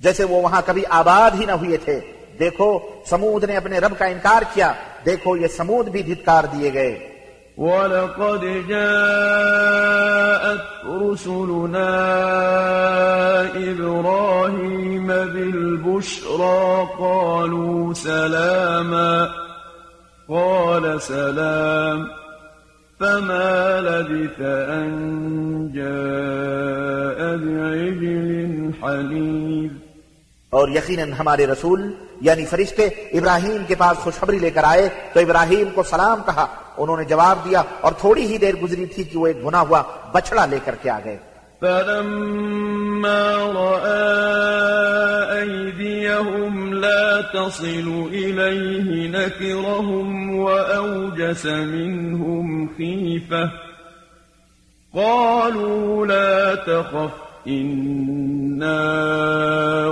جیسے وہ وہاں کبھی آباد ہی نہ ہوئے تھے۔ دیکھو سمود نے اپنے رب کا انکار کیا۔ دیکھو یہ سمود بھی دھتکار دیے گئے۔ ولقد جاءت رسلنا إبراهيم بالبشرى قالوا سلاما۔ قال سلام۔ فما لبث أن جاء بعجل حنيذ اور یقیناً ہمارے رسول یعنی فرشتے، ابراہیم کے پاس خوشخبری لے کر آئے، تو ابراہیم کو سلام کہا، انہوں نے جواب دیا اور تھوڑی ہی دیر گزری تھی کہ وہ ایک گنا ہوا بچڑا لے کر کے آ گئے۔ فلما رأى أيديهم لا تصل إليه نكرهم وأوجس منهم خيفة قالوا لا تخف إنا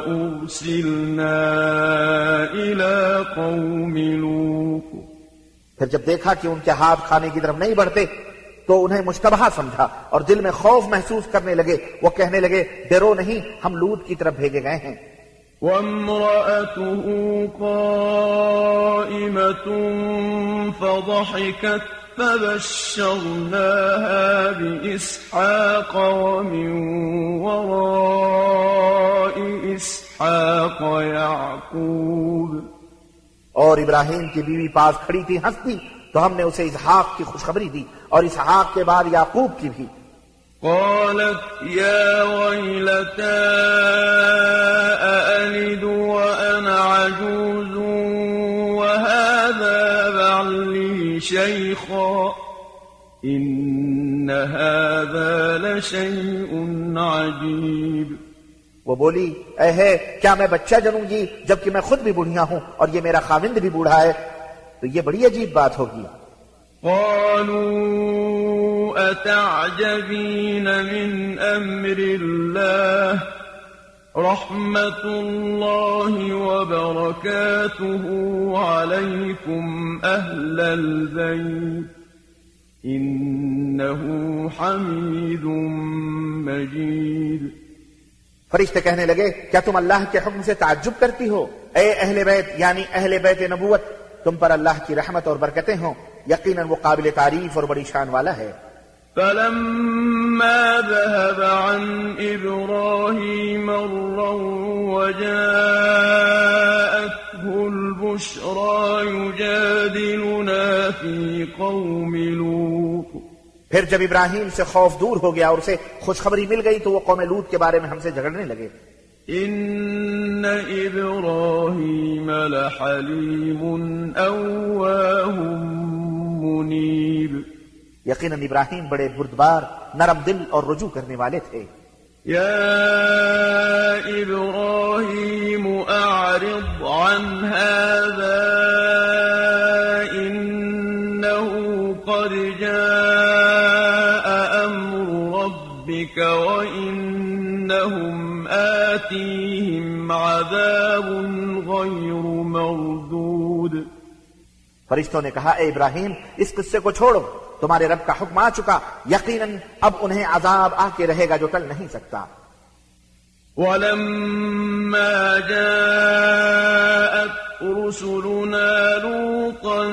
أرسلنا إلى قوم لوط کھانے کی طرف نہیں بڑھتے تو انہیں مشتبہ سمجھا اور دل میں خوف محسوس کرنے لگے۔ وہ کہنے لگے ڈرو نہیں ہم لوت کی طرف بھیجے گئے ہیں۔ وامرأته قائمة فضحكت فبشرناها بإسحاق ومن وراء إسحاق يعقوب۔ اور ابراہیم کی بیوی پاس کھڑی تھی ہنستی۔ تو ہم نے اسے اسحاق کی خوشخبری دی اور اسحاق کے بعد یعقوب کی بھی۔ قالت يا ويلتى أألد وأنا عجوز وهذا بعلي شيخا؟ إن هذا لشيء عجيب۔ وہ بولی اے ہے کیا میں بچہ جنوں گی جبکہ میں خود بھی بڑھیا ہوں اور یہ میرا خاوند بھی بوڑھا ہے؟ تو یہ بڑی عجیب بات ہوگی۔ قالوا أتعجبين من أمر الله؟ رحمة الله وبركاته عليكم أهل البيت إنه حميد مجيد۔ فرشتے کہنے لگے کیا تم اللہ کے حکم سے تعجب کرتی ہو؟ اے اہل بیت یعنی اہل بیت نبوت تم پر اللہ کی رحمت اور برکتیں ہوں یقیناً وہ قابل تعریف اور بڑی شان والا ہے۔ فلما ذهب عن إبراهيم الروع وجاءته البشرى يجادلنا في قوم لوط۔ پھر جب ابراہیم سے خوف دور ہو گیا اور اسے خوشخبری مل گئی تو وہ قوم لوت کے بارے میں ہم سے جھگڑنے لگے۔ إن إبراهيم لحليم أواه منيب. یقیناً ابراہیم بڑے بردبار نرم دل اور رجوع کرنے والے تھے۔ يا إبراهيم أعرض عن هذا إنه قد جاء أمر ربك وإنهم آتيهم عذاب غير مردود۔ فرشتوں نے کہا اے ابراہیم اس قصے کو چھوڑو۔ تمہارے رب کا حکم آ چکا یقیناً اب انہیں عذاب آ کے رہے گا جو ٹل نہیں سکتا۔ ولما جاءت رسلنا لوطا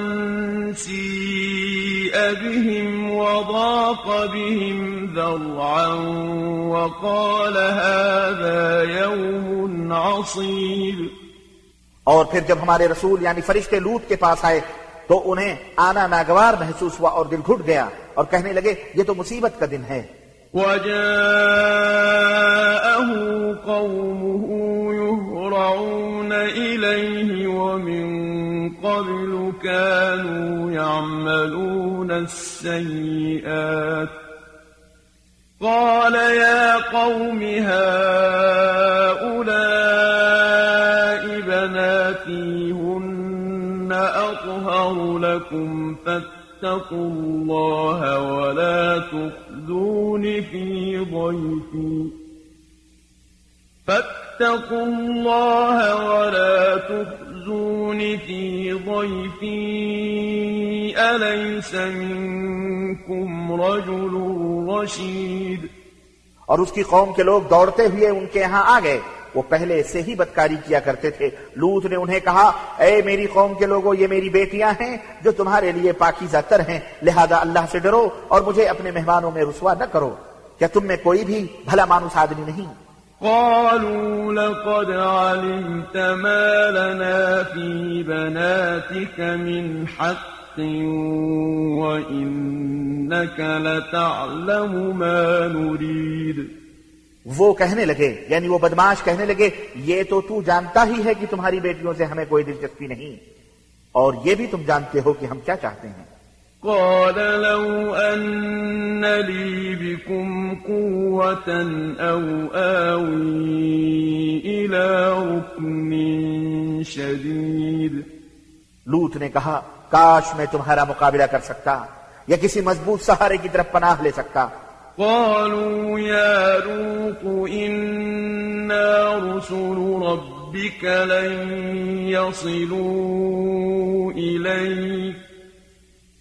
سيء بهم وضاق بهم ذرعا وقال هذا يوم عصيب. اور پھر جب ہمارے رسول یعنی فرشتے لوت کے پاس آئے تو انہیں آنا ناگوار محسوس ہوا اور دل گھٹ گیا اور کہنے لگے یہ تو مصیبت کا دن ہے۔ وجاءه قومه يهرعون إليه ومن قبل كانوا يعملون السيئات. قال يا قوم هؤلاء بناتي هن أطهر لكم فاتقوا الله ولا تخزون في ضيفي. فاتقوا الله ولا تخزون في ضيفي أليس منكم رجل رشيد؟ اور اس کی قوم کے لوگ دوڑتے ہوئے ان کے یہاں آ گئے۔ وہ پہلے سے ہی بدکاری کیا کرتے تھے۔ لوت نے انہیں کہا، اے میری قوم کے لوگوں، یہ میری بیٹیاں ہیں جو تمہارے لیے پاکیزہ تر ہیں۔ لہذا اللہ سے ڈرو اور مجھے اپنے مہمانوں میں رسوا نہ کرو۔ کیا تم میں کوئی بھی بھلا مانوس آدمی نہیں؟ قالوا لقد علمت ما لنا في بناتك من حق وإنك لتعلم ما نريد. وہ کہنے لگے یعنی وہ بدماش کہنے لگے، یہ تو تو جانتا ہی ہے کہ تمہاری بیٹیوں سے ہمیں کوئی دلچسپی نہیں، اور یہ بھی تم جانتے ہو کہ ہم کیا چاہتے ہیں۔ قال لو أن لي بكم قوة أو آوي إلى ركن شديد. لوت نے کہا کاش میں تمہارا مقابلہ کر سکتا یا کسی مضبوط سہارے کی طرف پناہ لے سکتا۔ قالوا يا لوط إنا رسل ربك لن يصلوا إليك.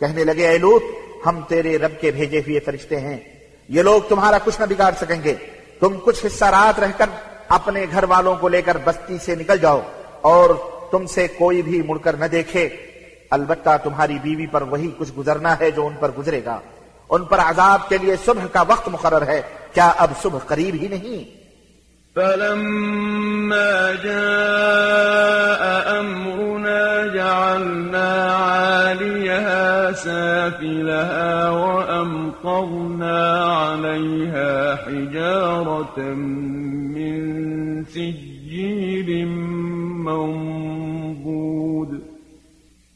کہنے لگے، اے لوت، ہم تیرے رب کے بھیجے ہوئے فرشتے ہیں۔ یہ لوگ تمہارا کچھ نہ بگاڑ سکیں گے۔ تم کچھ حصہ رات رہ کر اپنے گھر والوں کو لے کر بستی سے نکل جاؤ اور تم سے کوئی بھی مڑ کر نہ دیکھے۔ البتہ تمہاری بیوی پر وہی کچھ گزرنا ہے جو ان پر گزرے گا۔ ان پر عذاب کے لیے صبح کا وقت مقرر ہے۔ کیا اب صبح قریب ہی نہیں؟ فلما جاء أمرنا جعلنا سافلها وأمطرنا عليها حجارة من سجيل منضود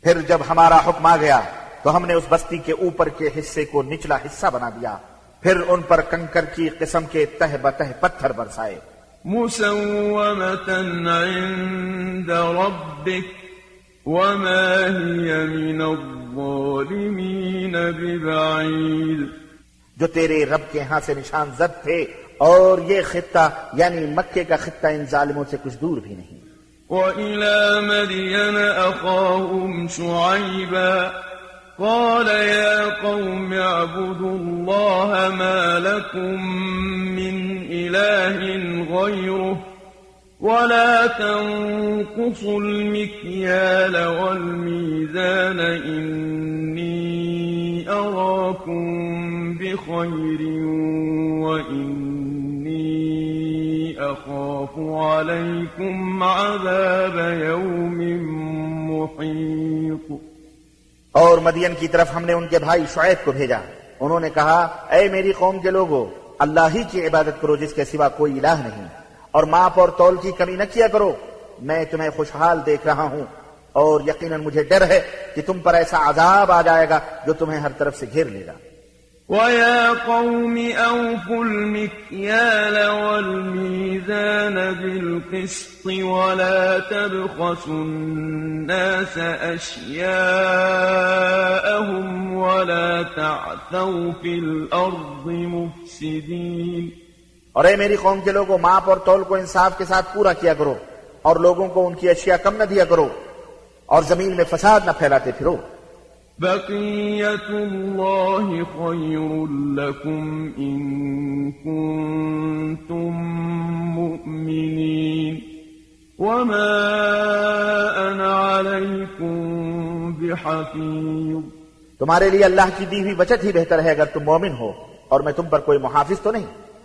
پھر جب ہمارا حکم آ گیا تو ہم نے اس بستی کے اوپر کے حصے کو نچلا حصہ بنا دیا۔ پھر ان پر کنکر کی قسم کے تہ بتہ پتھر برسائے۔ مسومة عند ربك وما هي من الظالمين ببعيد جو تیرے رب کے ہاں سے نشان زد تھے اور یہ خطہ یعنی مکے کا خطہ ان ظالموں سے کچھ دور بھی نہیں۔ وإلى مدين أخاهم شعيبا قال يا قوم اعبدوا الله ما لكم من إله غيره ولا تنقصوا المكيال والميزان إني أراكم بخير وإني أخاف عليكم عذاب يوم محيط. اور مدین کی طرف ہم نے ان کے بھائی شعیب کو بھیجا۔ انہوں نے کہا، اے میری قوم کے لوگوں اللہ ہی کی عبادت کرو جس کے سوا کوئی الہ نہیں۔ اور ماپ اور تول کی کمی نہ کیا کرو۔ میں تمہیں خوشحال دیکھ رہا ہوں۔ اور یقیناً مجھے ڈر ہے کہ تم پر ایسا عذاب آ جائے گا جو تمہیں ہر طرف سے گھیر لے گا۔ ويا قوم أوفوا المكيال والميزان بالقسط ولا تبخسوا الناس أشياءهم ولا تعثوا في الأرض مفسدين اور اے میری قوم کے لوگوں ماپ اور تول کو انصاف کے ساتھ پورا کیا کرو اور لوگوں کو ان کی اشیاء کم نہ دیا کرو اور زمین میں فساد نہ پھیلاتے پھرو۔ بقية الله خير لكم إن كنتم مؤمنين وما أنا عليكم بحفيظ تمہارے لیے اللہ کی دی ہوئی بچت ہی بہتر ہے اگر تم مومن ہو اور میں تم پر کوئی محافظ تو نہیں۔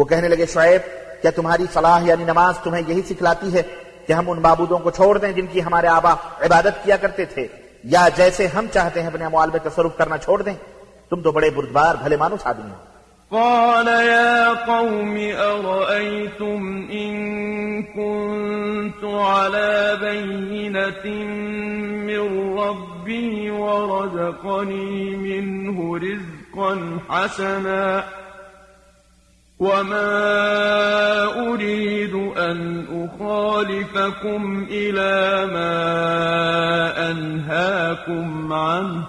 وہ کہنے لگے، شعیب، کیا تمہاری صلاح یعنی نماز تمہیں یہی سکھلاتی ہے کہ ہم ان معبودوں کو چھوڑ دیں جن کی ہمارے آبا عبادت کیا کرتے تھے؟ یا جیسے ہم چاہتے ہیں اپنے اموال میں تصرف کرنا چھوڑ دیں؟ تم تو بڑے بردبار، بھلے مانوس آدمی ہو۔ قال يا قوم، أرأيتم إن كنت على بينة من ربي ورزقني منه رزقا حسنا؟ وما أريد أن أخالفكم إلى ما أنهاكم عنه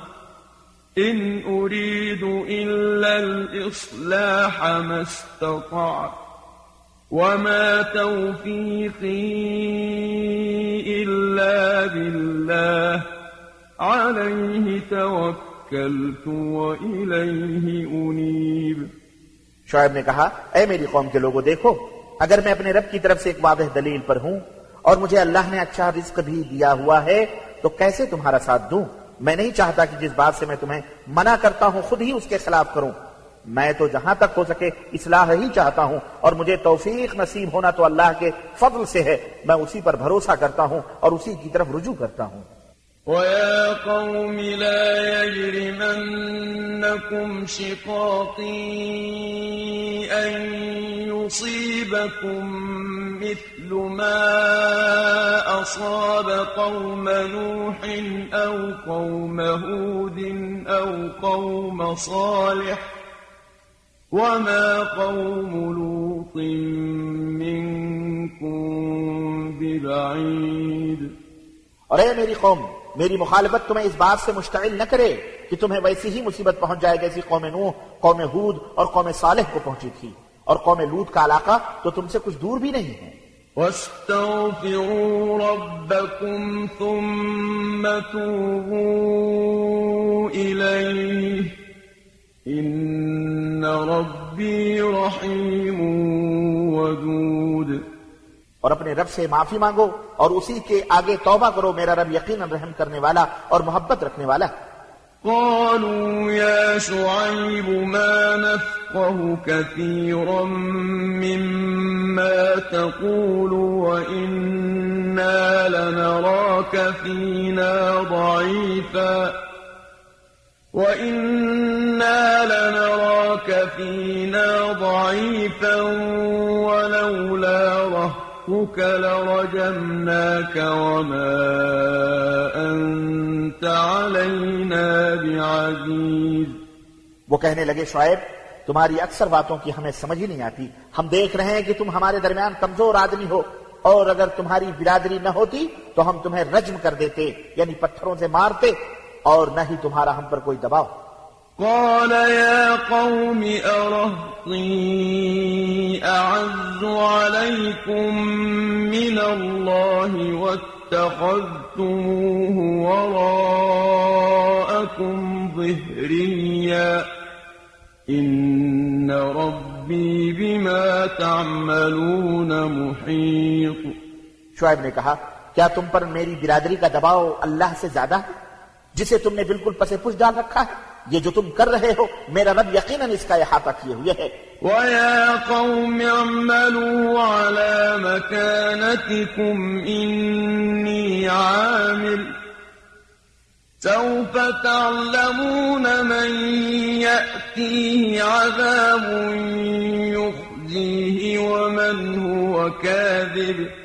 إن أريد إلا الإصلاح ما استطعت وما توفيقي إلا بالله عليه توكلت وإليه أنيب شعیب نے کہا، اے میری قوم کے لوگوں، دیکھو، اگر میں اپنے رب کی طرف سے ایک واضح دلیل پر ہوں اور مجھے اللہ نے اچھا رزق بھی دیا ہوا ہے، تو کیسے تمہارا ساتھ دوں؟ میں نہیں چاہتا کہ جس بات سے میں تمہیں منع کرتا ہوں، خود ہی اس کے خلاف کروں۔ میں تو جہاں تک ہو سکے اصلاح ہی چاہتا ہوں اور مجھے توفیق نصیب ہونا تو اللہ کے فضل سے ہے۔ میں اسی پر بھروسہ کرتا ہوں اور اسی کی طرف رجوع کرتا ہوں۔ ويا قوم لا يجرمنكم شقاقي أن يصيبكم مثل ما أصاب قوم نوح أو قوم هود أو قوم صالح وما قوم لوط منكم ببعيد. اے میری قوم میری مخالفت تمہیں اس بات سے مشتعل نہ کرے کہ تمہیں ویسی ہی مصیبت پہنچ جائے جیسی قوم نوح، قوم ہود اور قوم صالح کو پہنچی تھی اور قوم لوط کا علاقہ تو تم سے کچھ دور بھی نہیں ہے۔ واستغفروا ربكم ثم توبوا إليه إن ربي رحيم ودود۔ اور اپنے رب سے معافی مانگو اور اسی کے آگے توبہ کرو، میرا رب یقیناً رحم کرنے والا اور محبت رکھنے والا قالوا يا شعيب ما نفقه كثيرا مما تقول وإنا لنراك فينا ضعيفا، وإنا لنراك فينا ضعيفا رهتك لرجمناك وما أنت علينا بعزيز. وہ کہنے لگے، شعیب، تمہاری اکثر باتوں کی ہمیں سمجھ ہی نہیں آتی۔ ہم دیکھ رہے ہیں کہ تم ہمارے درمیان کمزور آدمی ہو، اور اگر تمہاری برادری نہ ہوتی تو ہم تمہیں رجم کر دیتے یعنی پتھروں سے مارتے، اور نہ ہی تمہارا ہم پر کوئی دباؤ۔ قال يا قوم أرهطي أعز عليكم من الله واتخذتموه وراءكم ظهريا إن ربي بما تعملون محيط شعیب نے کہا، کیا تم پر میری برادری کا دباؤ اللہ سے زیادہ ہے؟ جسے تم نے بالکل پسے پش ڈال رکھا ہے؟ یہ جو تم کر رہے ہو میرا رب یقیناً اس کا احاطہ کیے ہوئے ہے ويا قوم عَمَّلُوا على مكانتكم إني عامل سوف تعلمون من يأتيه عذاب يخزيه ومن هو كاذب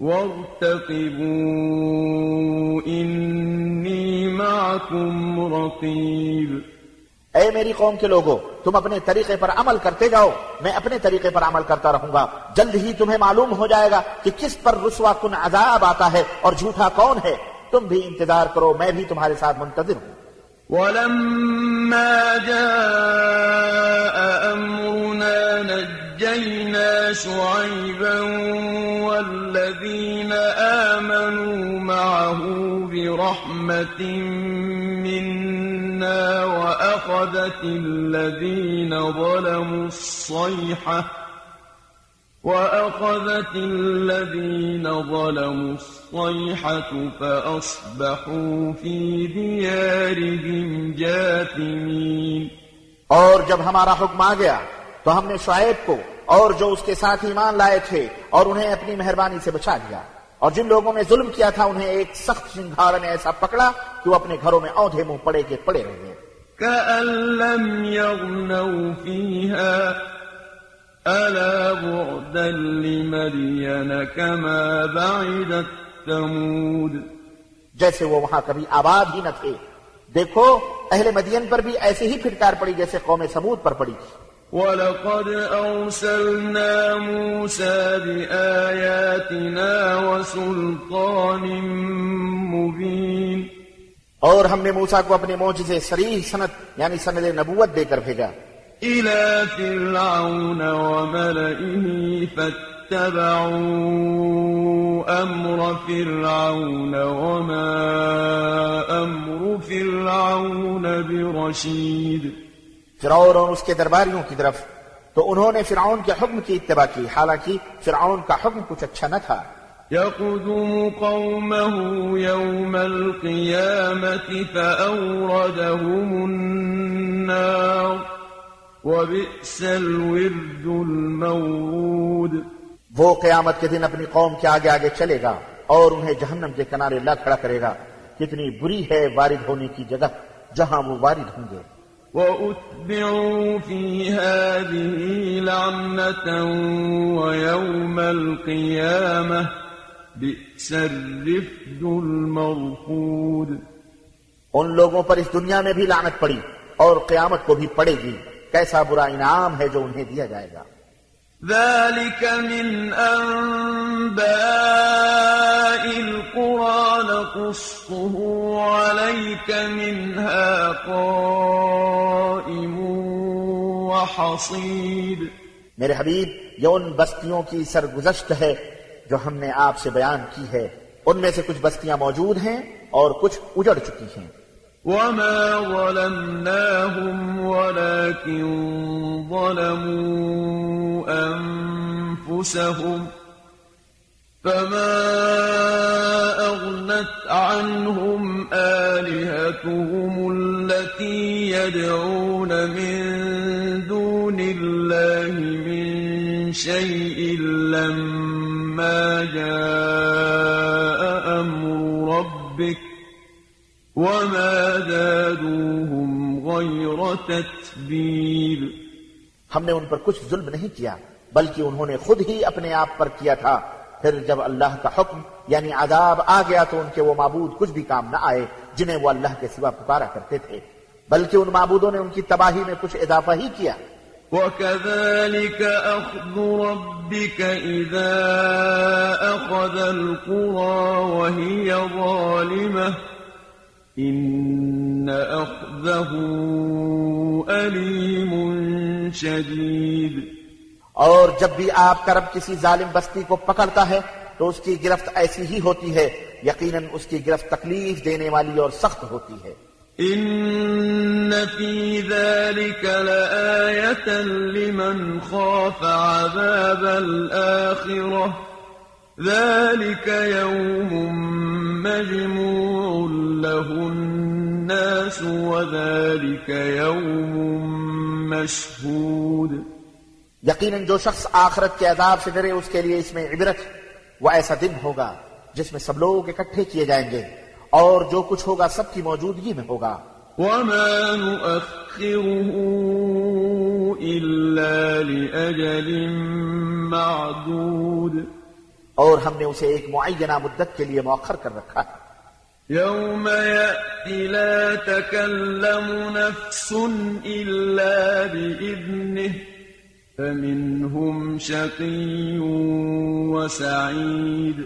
وارتقبوا إني معكم رقيب. اے میری قوم کے لوگوں تم اپنے طریقے پر عمل کرتے جاؤ میں اپنے طریقے پر عمل کرتا رہوں گا۔ جلد ہی تمہیں معلوم ہو جائے گا کہ کس پر رسوا کن عذاب آتا ہے اور جھوٹا کون ہے۔ تم بھی انتظار کرو میں بھی تمہارے ساتھ منتظر ہوں۔ ولما جاء أمرنا نجينا شعيبا والذين آمنوا معه برحمة منا وأخذت الذين ظلموا الصيحة وأخذت الذين ظلموا الصيحة فأصبحوا في ديارهم جاثمين اور جب ہمارا حکم آ گیا تو ہم نے شعیب کو اور جو اس کے ساتھ ایمان لائے تھے اور انہیں اپنی مہربانی سے بچا لیا۔ اور جن لوگوں نے ظلم کیا تھا انہیں ایک سخت شنگھار نے ایسا پکڑا کہ وہ اپنے گھروں میں اودھے منہ پڑے کے پڑے رہے كأن لم يغنوا فيها ألا بعدا لمدين كما بعدت ثمود۔ جیسے وہ وہاں کبھی آباد ہی نہ تھے۔ دیکھو اہل مدین پر بھی ایسے ہی پھٹکار پڑی جیسے قوم سمود پر پڑی۔ ولقد أرسلنا موسى بآياتنا وسلطان مبين. اور ہم نے موسا کو اپنے موجزے سریح سنت یعنی سند نبوت دے کر بھیجا۔ إلى فرعون وملئه فاتبعوا أمر فرعون وما أمر فرعون برشيد. فرعون اور اس کے درباریوں کی طرف تو انہوں نے فرعون کے حکم کی اتباع کی۔ حالانکہ فرعون کا حکم کچھ اچھا نہ تھا۔ يقدم قومه يوم القيامة فأوردهم النار وبئس الورد المورود۔ وہ قیامت کے دن اپنی قوم کے آگے آگے چلے گا اور انہیں جہنم کے کنارے لا کھڑا کرے گا۔ کتنی بری ہے وارد ہونے کی جگہ جہاں وہ وارد ہوں گے۔ وأتبعوا في هذه لعنة ويوم القيامة بئس الرفد المرفود ان لوگوں پر اس دنیا میں بھی لعنت پڑی اور قیامت کو بھی پڑے گی۔ کیسا برا انعام ہے جو انہیں دیا جائے گا۔ ذلك من أنباء القرى نقصه عليك منها قائم وحصيد میرے حبیب، یہ ان بستیوں کی سرگزشت ہے جو ہم نے آپ سے بیان کی ہے۔ ان میں سے کچھ بستیاں موجود ہیں اور کچھ اجڑ چکی ہیں۔ وما ظلمناهم ولكن ظلموا أنفسهم فما أغنت عنهم آلهتهم التي يدعون من دون الله من شيء لما جاء وما زادوهم غير تتبيب ہم نے ان پر کچھ ظلم نہیں کیا بلکہ انہوں نے خود ہی اپنے آپ پر کیا تھا۔ پھر جب اللہ کا حکم یعنی عذاب آ گیا تو ان کے وہ معبود کچھ بھی کام نہ آئے جنہیں وہ اللہ کے سوا پکارا کرتے تھے۔ بلکہ ان معبودوں نے ان کی تباہی میں کچھ اضافہ ہی کیا۔ وكذلك أخذ ربك إذا أخذ القرى وهي ظالمة إن أخذه أليم شديد۔ اور جب بھی آپ کا رب کسی ظالم بستی کو پکڑتا ہے تو اس کی گرفت ایسی ہی ہوتی ہے یقیناً اس کی گرفت تکلیف دینے والی اور سخت ہوتی ہے۔ في ذلك لآية لمن خاف عذاب الآخرة۔ ذلك يوم مجموع له الناس وذلك يوم مشهود. یقیناً جو شخص آخرت کے عذاب سے ڈرے اس کے لیے اس میں عبرت وہ ایسا دن ہوگا جس میں سب لوگ اکٹھے کیے جائیں گے اور جو کچھ ہوگا سب کی موجودگی میں ہوگا۔ وما نؤخره إلا لأجل معدود. اور ہم نے اسے ایک معینہ مدت کے لیے مؤخر کر رکھا ہے۔ يوم يأتي لا تكلم نفس إلا بإذنه فمنهم شقي وسعيد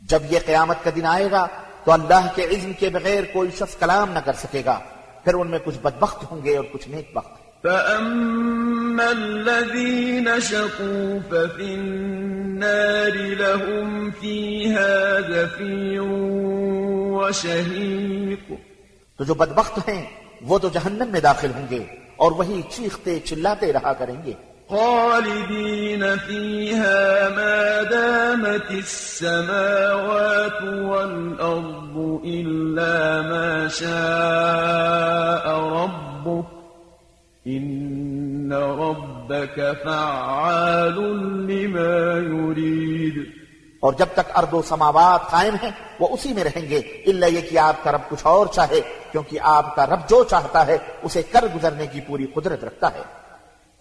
جب یہ قیامت کا دن آئے گا تو اللہ کے عزم کے بغیر کوئی شخص کلام نہ کر سکے گا۔ پھر ان میں کچھ بدبخت ہوں گے اور کچھ نیک بخت۔ فأما الذين شقوا ففي النار لهم فيها زفير وشهيق تو جو بدبخت ہیں وہ تو جہنم میں داخل ہوں گے اور وہی چیختے چلاتے رہا کریں گے۔ خالدين فيها ما دامت السماوات والأرض إلا ما شاء ربك إن ربك فعال لما يريد اور جب تک ارد و سماوات قائم ہیں، وہ اسی میں رہیں گے۔ اللہ یہ کہ آپ کا رب کچھ اور چاہے، کیونکہ آپ کا رب جو چاہتا ہے، اسے کر گزرنے کی پوری قدرت رکھتا ہے۔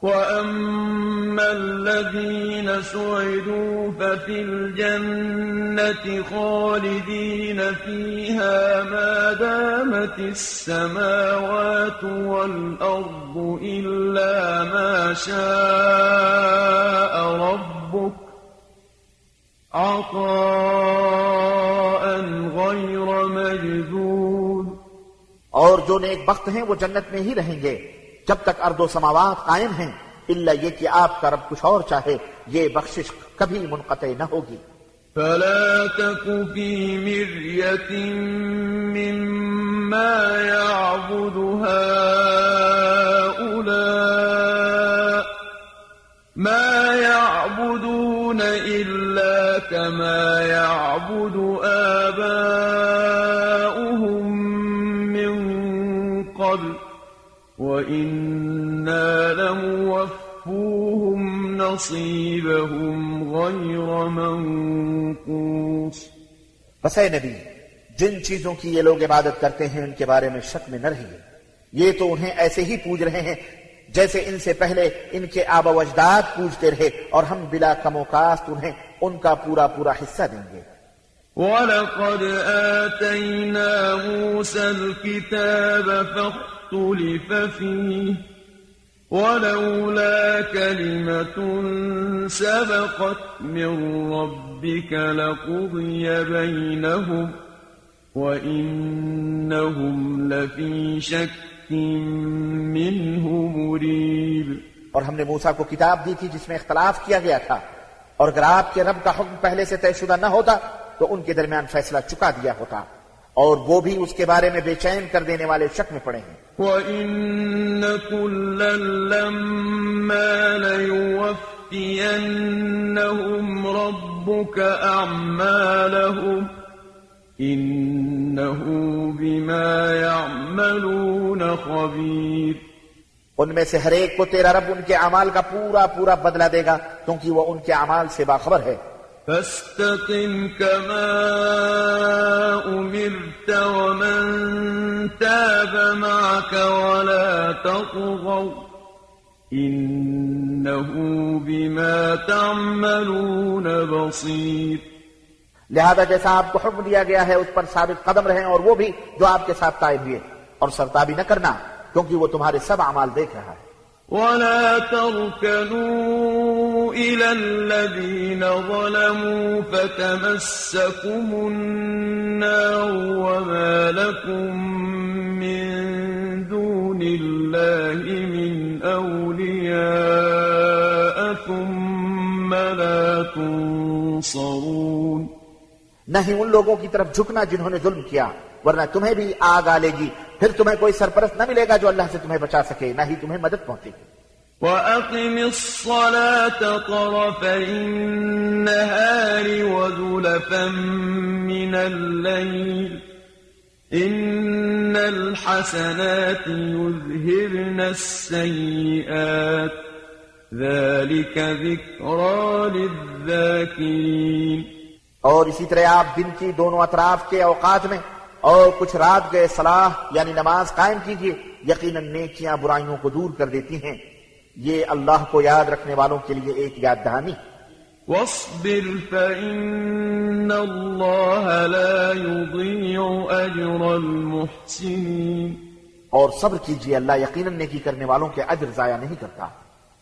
وأما الذين سعدوا ففي الجنة خالدين فيها ما دامت السماوات والأرض إلا ما شاء ربك عطاء غير مجذوذ اور جو نیک بخت ہیں وہ جنت میں ہی رہیں گے۔ جب تک ارض و سماوات قائم ہیں اللہ یہ کہ آپ کا رب کچھ اور چاہے، یہ بخشش کبھی منقطع نہ ہوگی۔ فلا تك في مرية مما يعبد هؤلاء، ما يعبدون إلا كما يعبد آباؤهم. وإنا لموفوهم نصيبهم غير منقوص۔ بس اے نبی جن چیزوں کی یہ لوگ عبادت کرتے ہیں ان کے بارے میں شک میں نہ رہیے۔ یہ تو انہیں ایسے ہی پوج رہے ہیں جیسے ان سے پہلے ان کے آبا و اجداد پوجتے رہے اور ہم بلا کم و کاست انہیں ان کا پورا پورا حصہ دیں گے۔ ولقد آتينا موسى الكتاب فاختلف فيه ولولا كلمة سبقت من ربك لقضي بينهم وإنهم لفي شك منه مريب. اور ہم نے موسا کو کتاب دی تھی جس میں اختلاف کیا گیا تھا اور اگر آپ کے رب کا حکم پہلے سے طے شدہ نہ ہوتا تو ان کے درمیان فیصلہ چکا دیا ہوتا اور وہ بھی اس کے بارے میں بے چین کر دینے والے شک میں پڑے ہیں۔ وَإِنَّ كُلًّا لَمَّا لَيُوَفِّيَنَّهُمْ رَبُّكَ أَعْمَالَهُمْ إِنَّهُ بِمَا يَعْمَلُونَ خَبِيرٌ ان میں سے ہر ایک کو تیرا رب ان کے اعمال کا پورا پورا بدلہ دے گا کیونکہ وہ ان کے اعمال سے باخبر ہے۔ فاستقم كما أمرت ومن تاب معك ولا تطغوا إنه بما تعملون بصير. لہذا جیسا آپ کو حکم دیا گیا ہے، اس پر ثابت قدم رہیں اور وہ بھی جو آپ کے ساتھ قائم ہوئے، اور سرتابی نہ کرنا، کیونکہ وہ تمہارے سب اعمال دیکھ رہا ہے۔ ولا تركنوا إلى الذين ظلموا فتمسكم النار وما لكم من دون الله من أولياء ثم لا تنصرون. نہ ہی ان لوگوں کی طرف جھکنا جنہوں نے ظلم کیا ورنہ تمہیں بھی آگ آ لے گی۔ پھر تمہیں کوئی سرپرست نہ ملے گا جو اللہ سے تمہیں بچا سکے نہ ہی تمہیں مدد پہنچے گی۔ وأقم الصلاة طرفي النهار وزلفا من الليل إن الحسنات يذهبن السيئات ذلك ذكرى للذاكرين۔ اور اسی طرح آپ دن کی دونوں اطراف کے اوقات میں اور کچھ رات گئے صلاح یعنی نماز قائم کیجیے یقیناً نیکیاں برائیوں کو دور کر دیتی ہیں۔ یہ اللہ کو یاد رکھنے والوں کے لیے ایک یاد دہانی واصبر فإن الله لا يضيع أجر المحسنين۔ اور صبر کیجیے اللہ یقیناً نیکی کرنے والوں کے اجر ضائع نہیں کرتا۔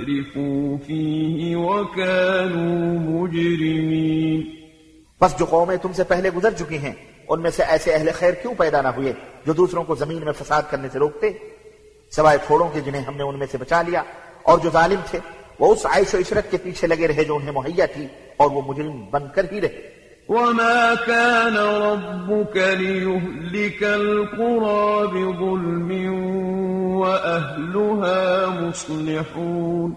أترفوا فيه وكانوا مجرمين. بس جو قومیں تم سے پہلے گزر چکی ہیں، ان میں سے ایسے اہل خیر کیوں پیدا نہ ہوئے جو دوسروں کو زمین میں فساد کرنے سے روکتے؟ سوائے تھوڑوں کے جنہیں ہم نے ان میں سے بچا لیا۔ اور جو ظالم تھے، وہ اس عائش و عشرت کے پیچھے لگے رہے جو انہیں مہیا تھی اور وہ مجرم بن کر ہی رہے۔ وما كان ربك ليهلك القرى بظلم وأهلها مصلحون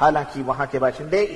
حالانکہ وہاں کے باشندے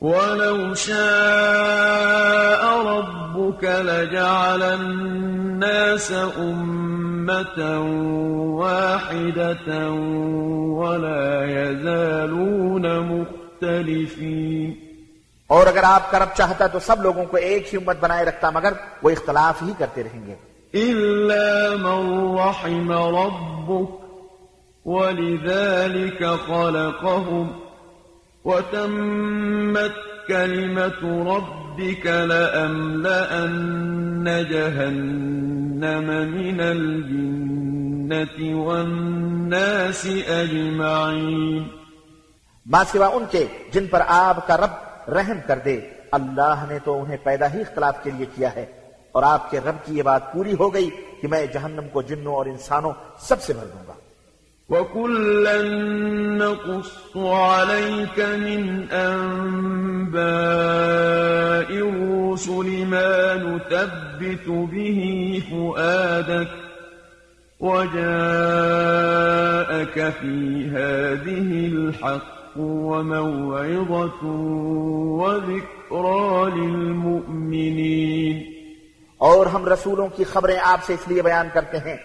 ولو شاء ربك لجعل الناس أمة واحدة ولا يزالون مختلفين اور اگر آپ کا رب چاہتا تو سب لوگوں کو ایک ہی امت بنائے رکھتا مگر وہ اختلاف ہی کرتے رہیں گے۔ إلا من رحم ربك ولذلك خلقهم وتمت كلمة ربك لأملأن جهنم من الجنة والناس أجمعين. ماں سوا ان کے جن پر آپ کا رب رحم کر دے، اللہ نے تو انہیں پیدا ہی اختلاف کے لیے کیا ہے۔ اور آپ کے رب کی یہ بات پوری ہو گئی کہ میں جہنم کو جنوں اور انسانوں سب سے بھر دوں گا۔ وكلا نقص عليك من أنباء الرسل ما نثبت به فؤادك وجاءك في هذه الحق وموعظة وذكرى للمؤمنين. اور ہم رسولوں کی خبریں آپ سے اس لیے بیان کرتے ہیں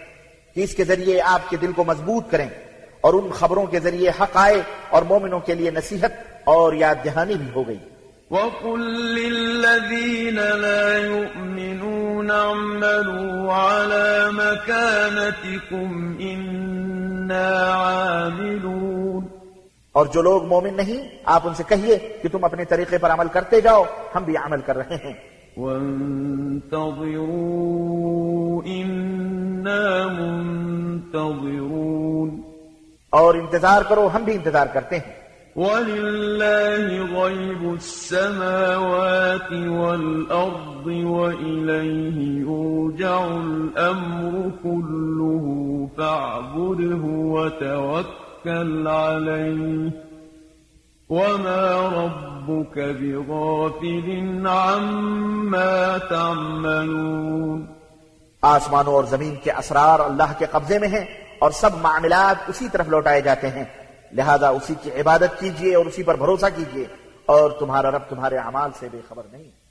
کہ اس کے ذریعے آپ کے دل کو مضبوط کریں اور ان خبروں کے ذریعے حق آئے اور مومنوں کے لیے نصیحت اور یاد دہانی بھی ہو گئی۔ وقل للذين لا يؤمنون اعملوا على مكانتكم إنا عاملون. اور جو لوگ مومن نہیں آپ ان سے کہیے کہ تم اپنے طریقے پر عمل کرتے جاؤ ہم بھی عمل کر رہے ہیں۔ وانتظروا إنا منتظرون۔ اور انتظار کرو ہم بھی انتظار کرتے ہیں۔ ولله غيب السماوات والأرض وإليه يرجع الأمر كله فاعبده وتوكل عليه وما ربك بغافل عما تعملون آسمانوں اور زمین کے اسرار اللہ کے قبضے میں ہیں اور سب معاملات اسی طرف لوٹائے جاتے ہیں۔ لہذا اسی کی عبادت کیجیے اور اسی پر بھروسہ کیجیے اور تمہارا رب تمہارے اعمال سے بے خبر نہیں۔